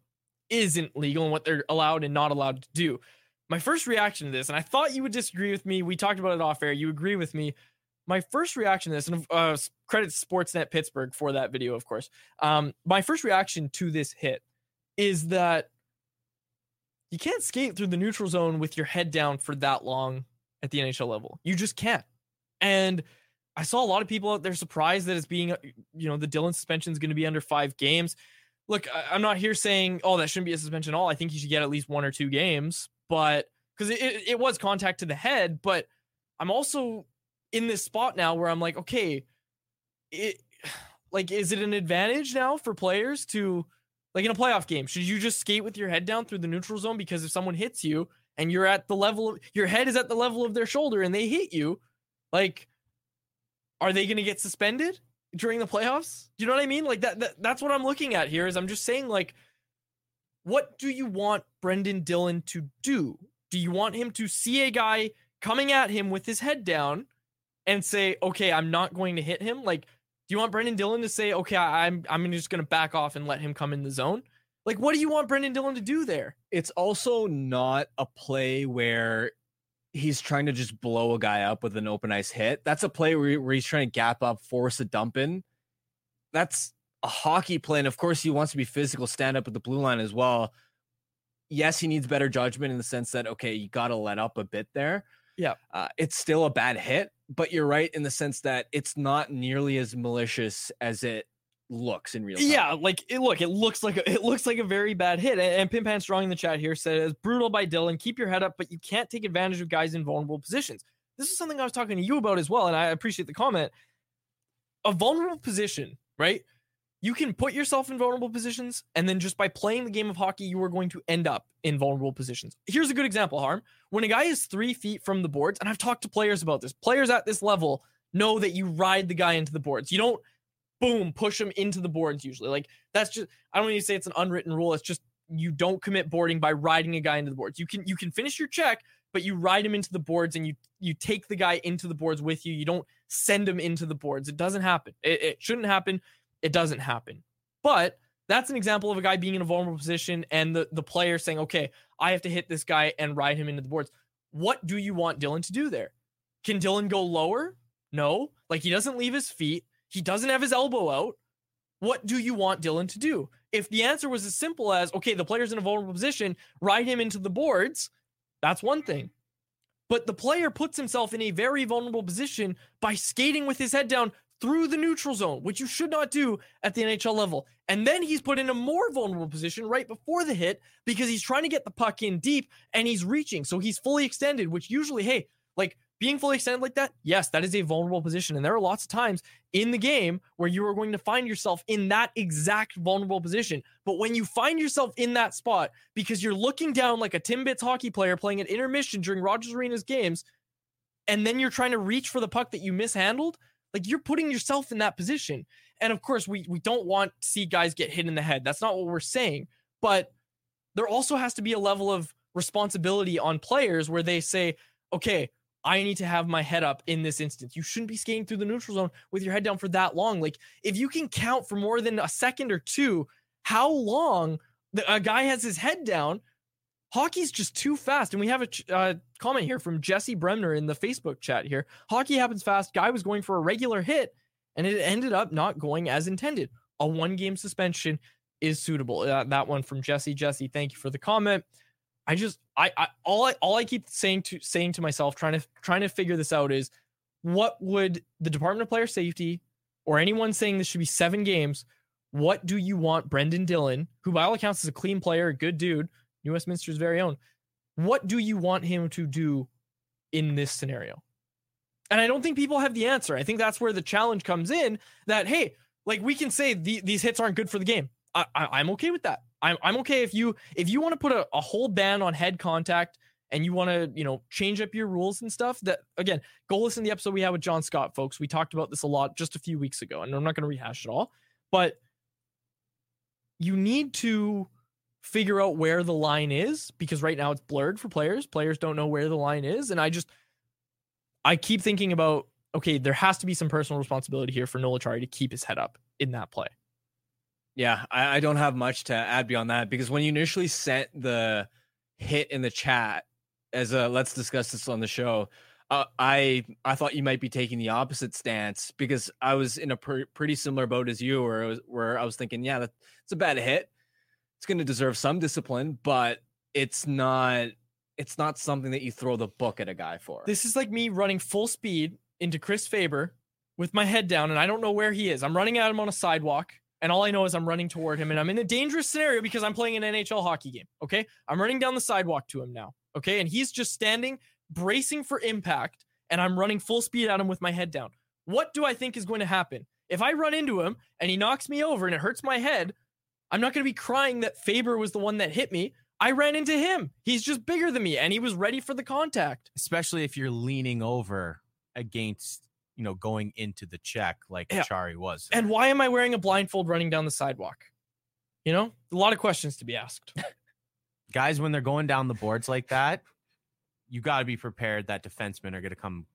isn't legal and what they're allowed and not allowed to do. My first reaction to this, and I thought you would disagree with me. We talked about it off air. You agree with me. My first reaction to this, and uh, credit Sportsnet Pittsburgh for that video, of course. Um, my first reaction to this hit is that you can't skate through the neutral zone with your head down for that long at the NHL level. You just can't. And I saw a lot of people out there surprised that it's being, uh, you know, the Dillon suspension is going to be under five games. Look, I, am not here saying, oh, that shouldn't be a suspension at all. I think he should get at least one or two games, but because it, it was contact to the head. But I'm also in this spot now where I'm like, okay, it like is it an advantage now for players to like in a playoff game, should you just skate with your head down through the neutral zone because if someone hits you and you're at the level of your head is at the level of their shoulder and they hit you, like are they going to get suspended during the playoffs? Do you know what I mean? Like that, that that's what I'm looking at here is I'm just saying like what do you want Brendan Dillon to do? Do you want him to see a guy coming at him with his head down and say, "Okay, I'm not going to hit him"? Like do you want Brendan Dillon to say, "Okay, I'm I'm just going to back off and let him come in the zone"? Like, what do you want Brendan Dillon to do there? It's also not a play where he's trying to just blow a guy up with an open ice hit. That's a play where, where he's trying to gap up, force a dump in. That's a hockey play. And of course, he wants to be physical, stand up at the blue line as well. Yes, he needs better judgment in the sense that, okay, you got to let up a bit there. Yeah. Uh, it's still a bad hit, but you're right in the sense that it's not nearly as malicious as it looks in real time. Yeah, like it, look, it looks like a, it looks like a very bad hit. And, and Pimpan Strong in the chat here said, says brutal by Dillon. Keep your head up, but you can't take advantage of guys in vulnerable positions. This is something I was talking to you about as well, and I appreciate the comment. A vulnerable position, right? You can put yourself in vulnerable positions, and then just by playing the game of hockey, you are going to end up in vulnerable positions. Here's a good example, Harm. When a guy is three feet from the boards, and I've talked to players about this, players at this level know that you ride the guy into the boards. You don't boom push him into the boards usually. Like that's just I don't even say it's an unwritten rule. It's just you don't commit boarding by riding a guy into the boards. You can you can finish your check, but you ride him into the boards and you you take the guy into the boards with you. You don't send him into the boards. It doesn't happen. It, it shouldn't happen. It doesn't happen. But that's an example of a guy being in a vulnerable position and the, the player saying, okay, I have to hit this guy and ride him into the boards. What do you want Dillon to do there? Can Dillon go lower? No. Like he doesn't leave his feet. He doesn't have his elbow out. What do you want Dillon to do? If the answer was as simple as, okay, the player's in a vulnerable position, ride him into the boards, that's one thing. But the player puts himself in a very vulnerable position by skating with his head down through the neutral zone, which you should not do at the NHL level. And then he's put in a more vulnerable position right before the hit because he's trying to get the puck in deep and he's reaching. So he's fully extended, which usually, hey, like being fully extended like that, yes, that is a vulnerable position. And there are lots of times in the game where you are going to find yourself in that exact vulnerable position. But when you find yourself in that spot because you're looking down like a Timbits hockey player playing at intermission during Rogers Arena's games, and then you're trying to reach for the puck that you mishandled, like you're putting yourself in that position. And of course, we we don't want to see guys get hit in the head. That's not what we're saying. But there also has to be a level of responsibility on players where they say, okay, I need to have my head up in this instance. You shouldn't be skating through the neutral zone with your head down for that long. Like if you can count for more than a second or two, how long the, a guy has his head down, hockey's just too fast. And we have a uh, comment here from Jesse Bremner in the Facebook chat here. Hockey happens fast. Guy was going for a regular hit, and it ended up not going as intended. A one game suspension is suitable. Uh, that one from Jesse. Jesse, thank you for the comment. I just I, I all I all I keep saying to saying to myself, trying to trying to figure this out is what would the Department of Player Safety or anyone saying this should be seven games, what do you want Brendan Dillon, who by all accounts is a clean player, a good dude, New Westminster's very own, what do you want him to do in this scenario? And I don't think people have the answer. I think that's where the challenge comes in that, hey, like we can say the, these hits aren't good for the game. I, I, I'm okay with that. I'm I'm okay if you if you want to put a, a whole ban on head contact and you want to you know change up your rules and stuff that again go listen to the episode we had with john scott folks we talked about this a lot just a few weeks ago and i'm not going to rehash it all but you need to figure out where the line is because right now it's blurred for players players don't know where the line is and i just i keep thinking about okay there has to be some personal responsibility here for noel Acciari to keep his head up in that play yeah, I, I don't have much to add beyond that because when you initially sent the hit in the chat as a let's discuss this on the show, Uh, I I thought you might be taking the opposite stance because I was in a pr- pretty similar boat as you, where was, where I was thinking, yeah, that's a bad hit. It's going to deserve some discipline, but it's not it's not something that you throw the book at a guy for. This is like me running full speed into Chris Faber with my head down, and I don't know where he is. I'm running at him on a sidewalk, and all I know is I'm running toward him, and I'm in a dangerous scenario because I'm playing an NHL hockey game. Okay, I'm running down the sidewalk to him now. Okay, and he's just standing bracing for impact, and I'm running full speed at him with my head down. What do I think is going to happen? If I run into him and he knocks me over and it hurts my head, I'm not going to be crying that Faber was the one that hit me. I ran into him. He's just bigger than me and he was ready for the contact. Especially if you're leaning over against, you know, going into the check like Yeah. Chari was. And why am I wearing a blindfold running down the sidewalk? You know, a lot of questions to be asked. Guys, when they're going down the boards like that, you got to be prepared that defensemen are going to come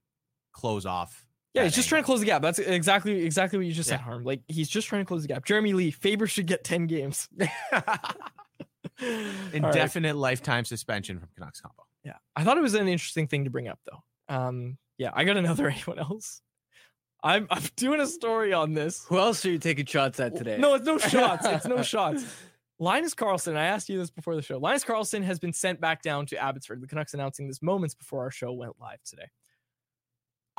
close off. Yeah, he's just trying to close the gap. That's exactly exactly what you just said, Harm. Like he's just trying to close the gap. Jeremy Lee, Faber should get 10 games. All right. Indefinite lifetime suspension from Canucks Convo. Yeah. I thought it was an interesting thing to bring up though. Um, yeah, I got another anyone else. I'm I'm doing a story on this. Who else are you taking shots at today? No, it's no shots. It's no shots. Linus Karlsson, I asked you this before the show. Linus Karlsson has been sent back down to Abbotsford. The Canucks announcing this moments before our show went live today.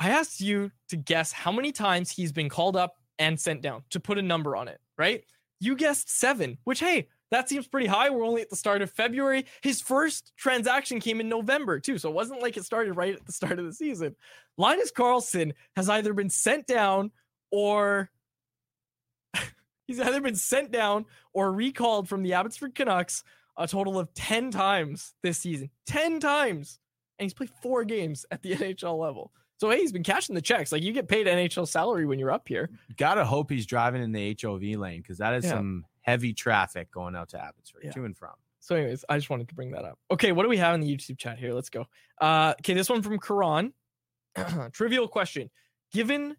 I asked you to guess how many times he's been called up and sent down to put a number on it, right? You guessed seven, which, hey, that seems pretty high. We're only at the start of February. His first transaction came in November, too. So it wasn't like it started right at the start of the season. Linus Karlsson has either been sent down or he's either been sent down or recalled from the Abbotsford Canucks a total of 10 times this season. 10 times. And he's played four games at the NHL level. So, hey, he's been cashing the checks. Like, you get paid NHL salary when you're up here. Gotta hope he's driving in the HOV lane because that is Yeah. some heavy traffic going out to Abbotsford Yeah. to and from. So, anyways, I just wanted to bring that up. Okay, what do we have in the YouTube chat here? Let's go. Uh, okay, this one from Karan. Trivial question. Given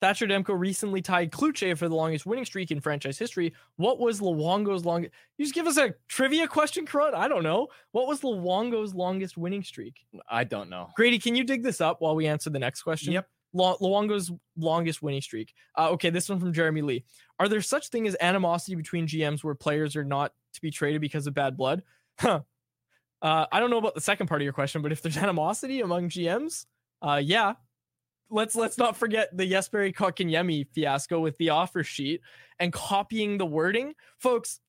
Thatcher Demko recently tied Kluche for the longest winning streak in franchise history, what was Luongo's longest? You just give us a trivia question, Karan? I don't know. What was Luongo's longest winning streak? I don't know. Grady, can you dig this up while we answer the next question? Yep. Lu- Luongo's longest winning streak. Uh, okay, this one from Jeremy Lee. Are there such thing as animosity between GMs where players are not to be traded because of bad blood? Huh. Uh, I don't know about the second part of your question, but if there's animosity among GMs, uh, yeah. Let's let's not forget the Jesperi Kotkaniemi fiasco with the offer sheet and copying the wording, folks.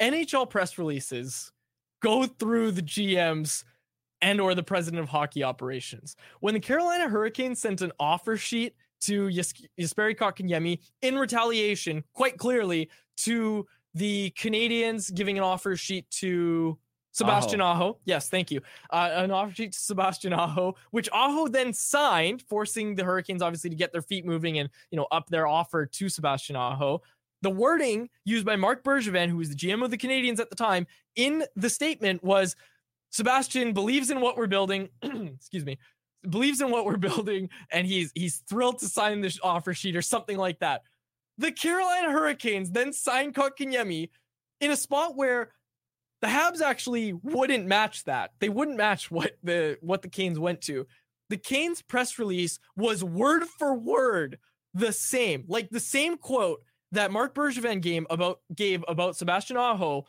NHL press releases go through the GMs and or the president of hockey operations. When the Carolina Hurricanes sent an offer sheet to Jesperi Kotkaniemi in retaliation, quite clearly, to the Canadiens giving an offer sheet to Sebastian Aho. Yes, thank you. Uh, an offer sheet to Sebastian Aho, which Aho then signed, forcing the Hurricanes obviously to get their feet moving and you know up their offer to Sebastian Aho. The wording used by Marc Bergevin, who was the GM of the Canadiens at the time, in the statement was Sebastian believes in what we're building. excuse me. Believes in what we're building, and he's he's thrilled to sign this offer sheet or something like that. The Carolina Hurricanes then signed Kotkaniemi in a spot where the Habs actually wouldn't match that. They wouldn't match what the what the Canes went to. The Canes press release was word for word the same, like the same quote that Marc Bergevin gave about gave about Sebastian Aho.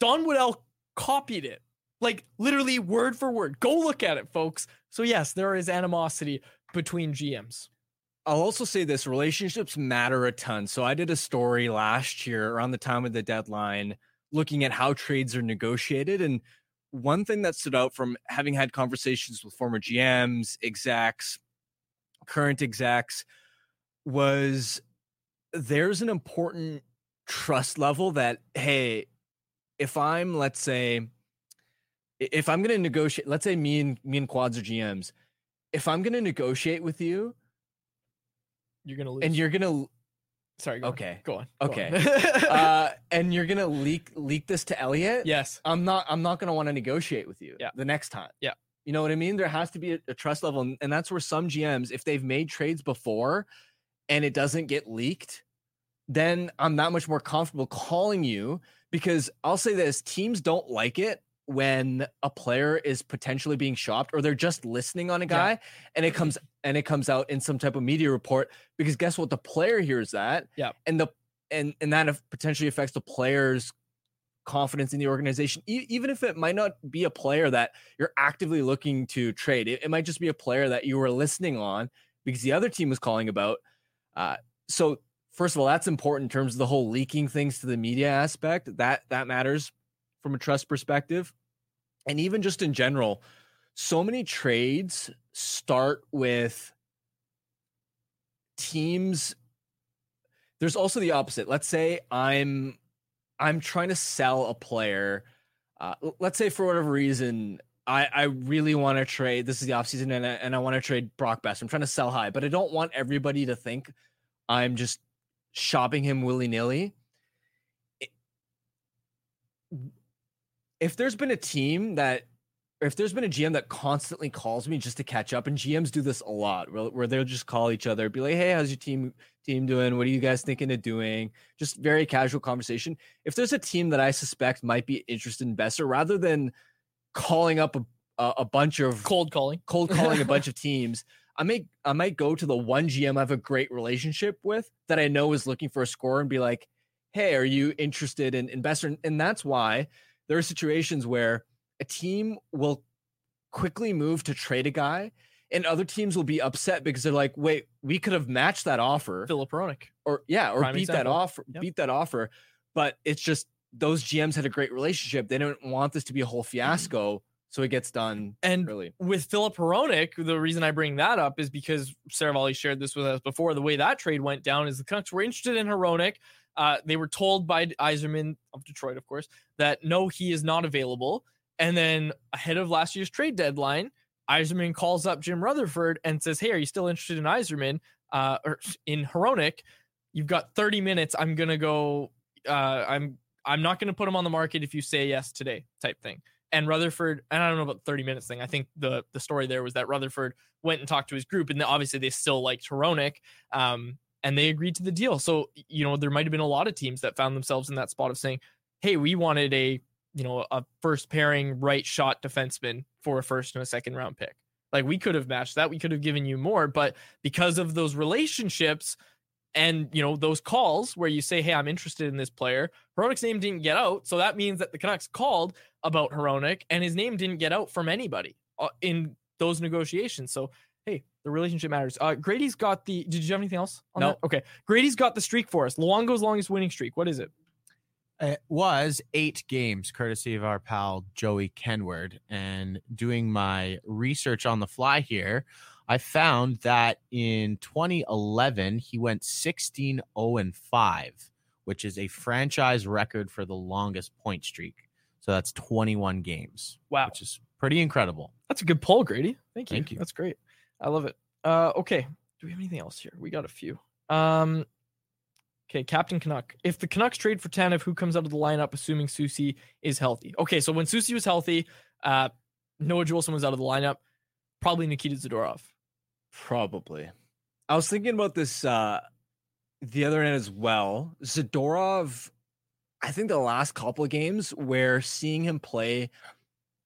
Don Waddell copied it, like literally word for word. Go look at it, folks. So yes, there is animosity between GMs. I'll also say this relationships matter a ton. So I did a story last year around the time of the deadline looking at how trades are negotiated. And one thing that stood out from having had conversations with former GMs, execs, current execs was there's an important trust level that, hey, if I'm, let's say, if I'm going to negotiate, let's say me and me and quads are GMs, if I'm going to negotiate with you, You're gonna lose. and you're gonna sorry. Go okay On. Go on. go okay on. uh and you're gonna leak leak this to elliot yes. i'm not i'm not gonna want to negotiate with you Yeah. the next time Yeah. you know what i mean there has to be a, a trust level and, and that's where some gms if they've made trades before and it doesn't get leaked then i'm that much more comfortable calling you because i'll say this teams don't like it when a player is potentially being shopped or they're just listening on a guy Yeah. and it comes and it comes out in some type of media report because guess what the player hears that Yeah. and the and and that potentially affects the player's confidence in the organization e- even if it might not be a player that you're actively looking to trade it, it might just be a player that you were listening on because the other team was calling about uh, so first of all that's important in terms of the whole leaking things to the media aspect that that matters from a trust perspective and even just in general so many trades start with teams there's also the opposite let's say i'm i'm trying to sell a player uh, let's say for whatever reason I, I really want to trade. This is the offseason and I, and I want to trade Brock Boeser. I'm trying to sell high, but I don't want everybody to think I'm just shopping him willy nilly. If there's been a team that, if there's been a GM that constantly calls me just to catch up, and GMs do this a lot, where, where they'll just call each other, be like, "Hey, how's your team team doing? What are you guys thinking of doing?" Just very casual conversation. If there's a team that I suspect might be interested in Boeser, rather than calling up a, a, a bunch of cold calling, cold calling a bunch of teams. I may I might go to the one GM I have a great relationship with that I know is looking for a score and be like, "Hey, are you interested in investor?" And that's why there are situations where a team will quickly move to trade a guy, and other teams will be upset because they're like, "Wait, we could have matched that offer, Filip Hronek, or yeah, or Prime beat that offer, Yep. beat that offer." But it's just those GMs had a great relationship. They don't want this to be a whole fiasco, so it gets done And early. with Filip Hronek, the reason I bring that up is because Seravalli shared this with us before. The way that trade went down is the Canucks were interested in Hronek. Uh, they were told by Yzerman of Detroit, of course, that no, he is not available. And then ahead of last year's trade deadline, Yzerman calls up Jim Rutherford and says, "Hey, are you still interested in Yzerman uh, or in Hronek? You've got 30 minutes. I'm gonna go. Uh, I'm I'm not gonna put him on the market if you say yes today." Type thing and Rutherford, and I don't know about the 30 minutes thing. I think the the story there was that Rutherford went and talked to his group, and obviously they still liked Hronek, um, and they agreed to the deal. So you know there might have been a lot of teams that found themselves in that spot of saying, "Hey, we wanted a you know a first pairing right shot defenseman for a first and a second round pick. Like we could have matched that, we could have given you more, but because of those relationships." And you know those calls where you say, "Hey, I'm interested in this player." Hronek's name didn't get out, so that means that the Canucks called about Hronek, and his name didn't get out from anybody uh, in those negotiations. So, hey, the relationship matters. Uh, Grady's got the. Did you have anything else? No. that? Okay. Grady's got the streak for us. Luongo's longest winning streak. What is it? It was eight games, courtesy of our pal Joey Kenward. And doing my research on the fly here, I found that in 2011, he went 16 0 and 5, which is a franchise record for the longest point streak. So that's 21 games. Wow. Which is pretty incredible. That's a good poll, Grady. Thank you. Thank you. That's great. I love it. Uh, okay. Do we have anything else here? We got a few. Um, okay, Captain Canuck. If the Canucks trade for Tanev, who comes out of the lineup, assuming Soucy is healthy? Okay, so when Soucy was healthy, uh, Noah Juulsen was out of the lineup. Probably Nikita Zadorov. Probably. I was thinking about this uh the other end as well. Zadorov, I think the last couple of games where seeing him play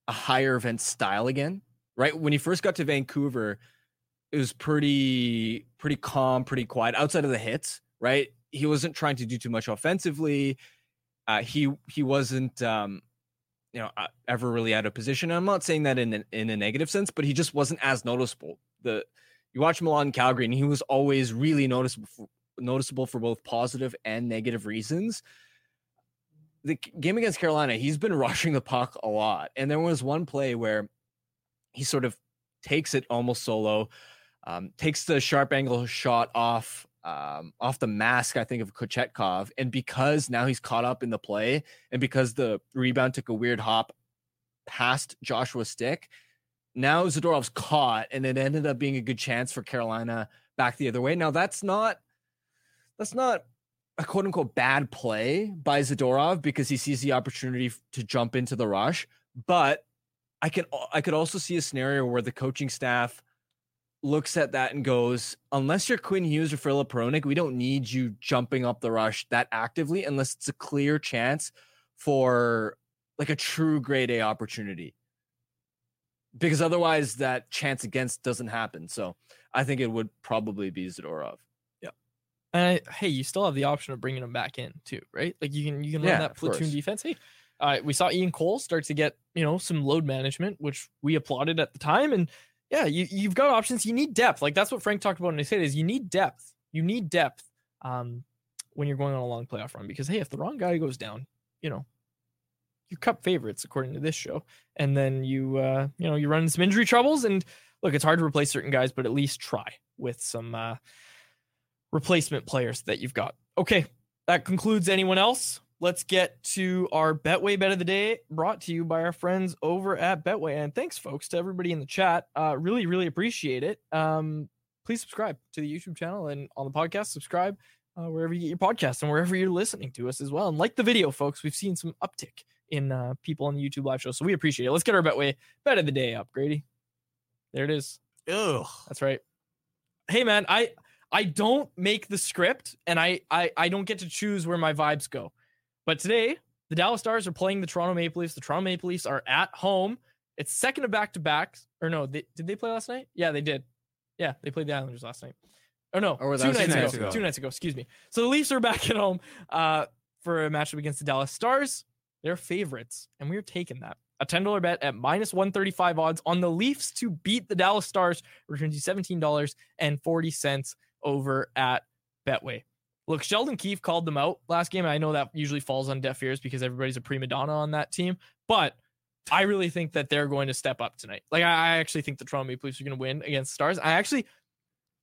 a higher event style again, right? When he first got to Vancouver, it was pretty pretty calm, pretty quiet outside of the hits, right? He wasn't trying to do too much offensively. Uh he he wasn't um you know uh, ever really out of position. I'm not saying that in a, in a negative sense, but he just wasn't as noticeable. The you watch in Calgary, and he was always really noticeable for, noticeable for both positive and negative reasons. The game against Carolina, he's been rushing the puck a lot, and there was one play where he sort of takes it almost solo, um, takes the sharp angle shot off um, off the mask, I think, of Kochetkov, and because now he's caught up in the play, and because the rebound took a weird hop past Joshua stick, now Zadorov's caught, and it ended up being a good chance for Carolina back the other way. Now that's not that's not a quote unquote bad play by Zadorov because he sees the opportunity to jump into the rush, but I can I could also see a scenario where the coaching staff looks at that and goes, unless you're Quinn Hughes or Filip Hronek, we don't need you jumping up the rush that actively unless it's a clear chance for like a true grade A opportunity. Because otherwise that chance against doesn't happen. So I think it would probably be Zadorov. Yeah. And I, hey, you still have the option of bringing him back in too, right? Like you can you can run Yeah, that platoon course. defense. Hey, uh, we saw Ian Cole start to get you know some load management, which we applauded at the time. And yeah, you you've got options. You need depth. Like that's what Frank talked about in his hit is you need depth. You need depth um, when you're going on a long playoff run because hey, if the wrong guy goes down, you know, your cup favorites according to this show, and then you uh, you know you run some injury troubles. And look, it's hard to replace certain guys, but at least try with some. Uh, replacement players that you've got. Okay, that concludes anyone else. Let's get to our Betway bet of the day brought to you by our friends over at Betway. And thanks, folks, to everybody in the chat. Uh, really, really appreciate it. Um, please subscribe to the YouTube channel and on the podcast, subscribe uh, wherever you get your podcast and wherever you're listening to us as well. And like the video, folks, we've seen some uptick in uh, people on the YouTube live show. So we appreciate it. Let's get our Betway bet of the day up, Grady. There it is. Ugh. That's right. Hey man, I I don't make the script and I I I don't get to choose where my vibes go. But today, the Dallas Stars are playing the Toronto Maple Leafs. The Toronto Maple Leafs are at home. It's second of back to backs. Or no, they, did they play last night? Yeah, they did. Yeah, they played the Islanders last night. Oh no, Or two was nights, two ago. nights ago. Two nights ago. Excuse me. So the Leafs are back at home uh, for a matchup against the Dallas Stars. They're favorites, and we're taking that. A ten dollar bet at minus one thirty five odds on the Leafs to beat the Dallas Stars returns you seventeen dollars and forty cents over at Betway. Look, Sheldon Keefe called them out last game. I know that usually falls on deaf ears because everybody's a prima donna on that team, but I really think that they're going to step up tonight. Like I, I actually think the Toronto Maple Leafs are going to win against the Stars. I actually,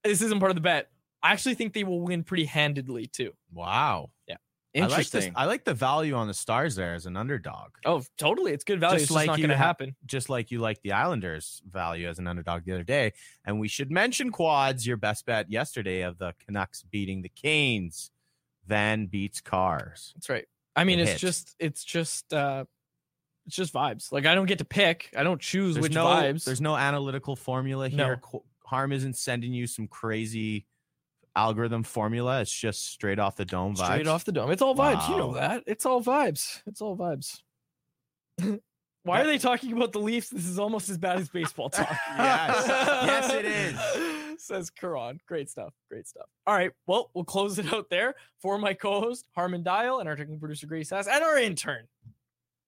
this isn't part of the bet. I actually think they will win pretty handedly too. Wow. Yeah. I like, this, Interesting. I like the value on the stars there as an underdog. Oh, totally. It's good value. Just it's like just not going to ha- happen. Just like you like the Islanders value as an underdog the other day. And we should mention quads, your best bet yesterday of the Canucks beating the Canes. Van beats cars. That's right. I mean, It it's hits. just, it's just, uh it's just vibes. Like I don't get to pick. I don't choose There's which no vibes. there's no analytical formula here. Qu- Harm isn't sending you some crazy algorithm formula. It's just straight off the dome vibes. Straight off the dome. It's all vibes. You know that. It's all vibes. It's all vibes. Why are they talking about the Leafs? This is almost as bad as baseball talk. Yes. Yes, it is. Says Karan. Great stuff. Great stuff. All right. Well, we'll close it out there for my co-host Harman Dayal and our technical producer Grady Sas and our intern.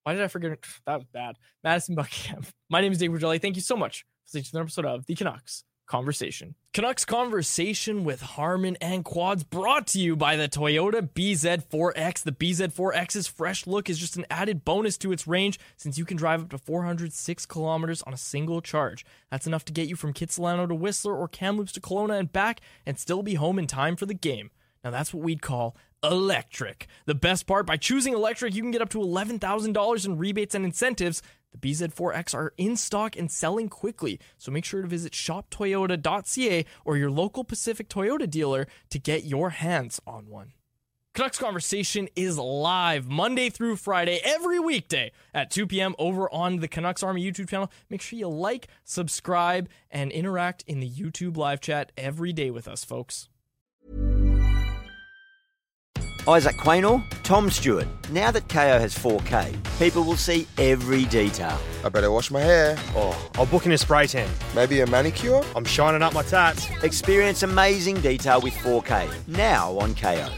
Why did I forget? That was bad. Madison Buckingham. My name is Dave Quadrelli. Thank you so much for listening to another episode of the Canucks Conversation. Canucks Conversation with Harman and Quads brought to you by the Toyota BZ4X. The BZ4X's fresh look is just an added bonus to its range since you can drive up to 406 kilometers on a single charge. That's enough to get you from Kitsilano to Whistler or Kamloops to Kelowna and back and still be home in time for the game. Now that's what we'd call electric. The best part, by choosing electric, you can get up to $11,000 in rebates and incentives. The BZ4X are in stock and selling quickly, so make sure to visit shoptoyota.ca or your local Pacific Toyota dealer to get your hands on one. Canucks Conversation is live Monday through Friday, every weekday at 2 p.m. over on the Canucks Army YouTube channel. Make sure you like, subscribe, and interact in the YouTube live chat every day with us, folks. Isaac Quaynor, Tom Stewart. Now that KO has 4K, people will see every detail. I better wash my hair. Oh, I'll book in a spray tan. Maybe a manicure? I'm shining up my tats. Experience amazing detail with 4K now on KO.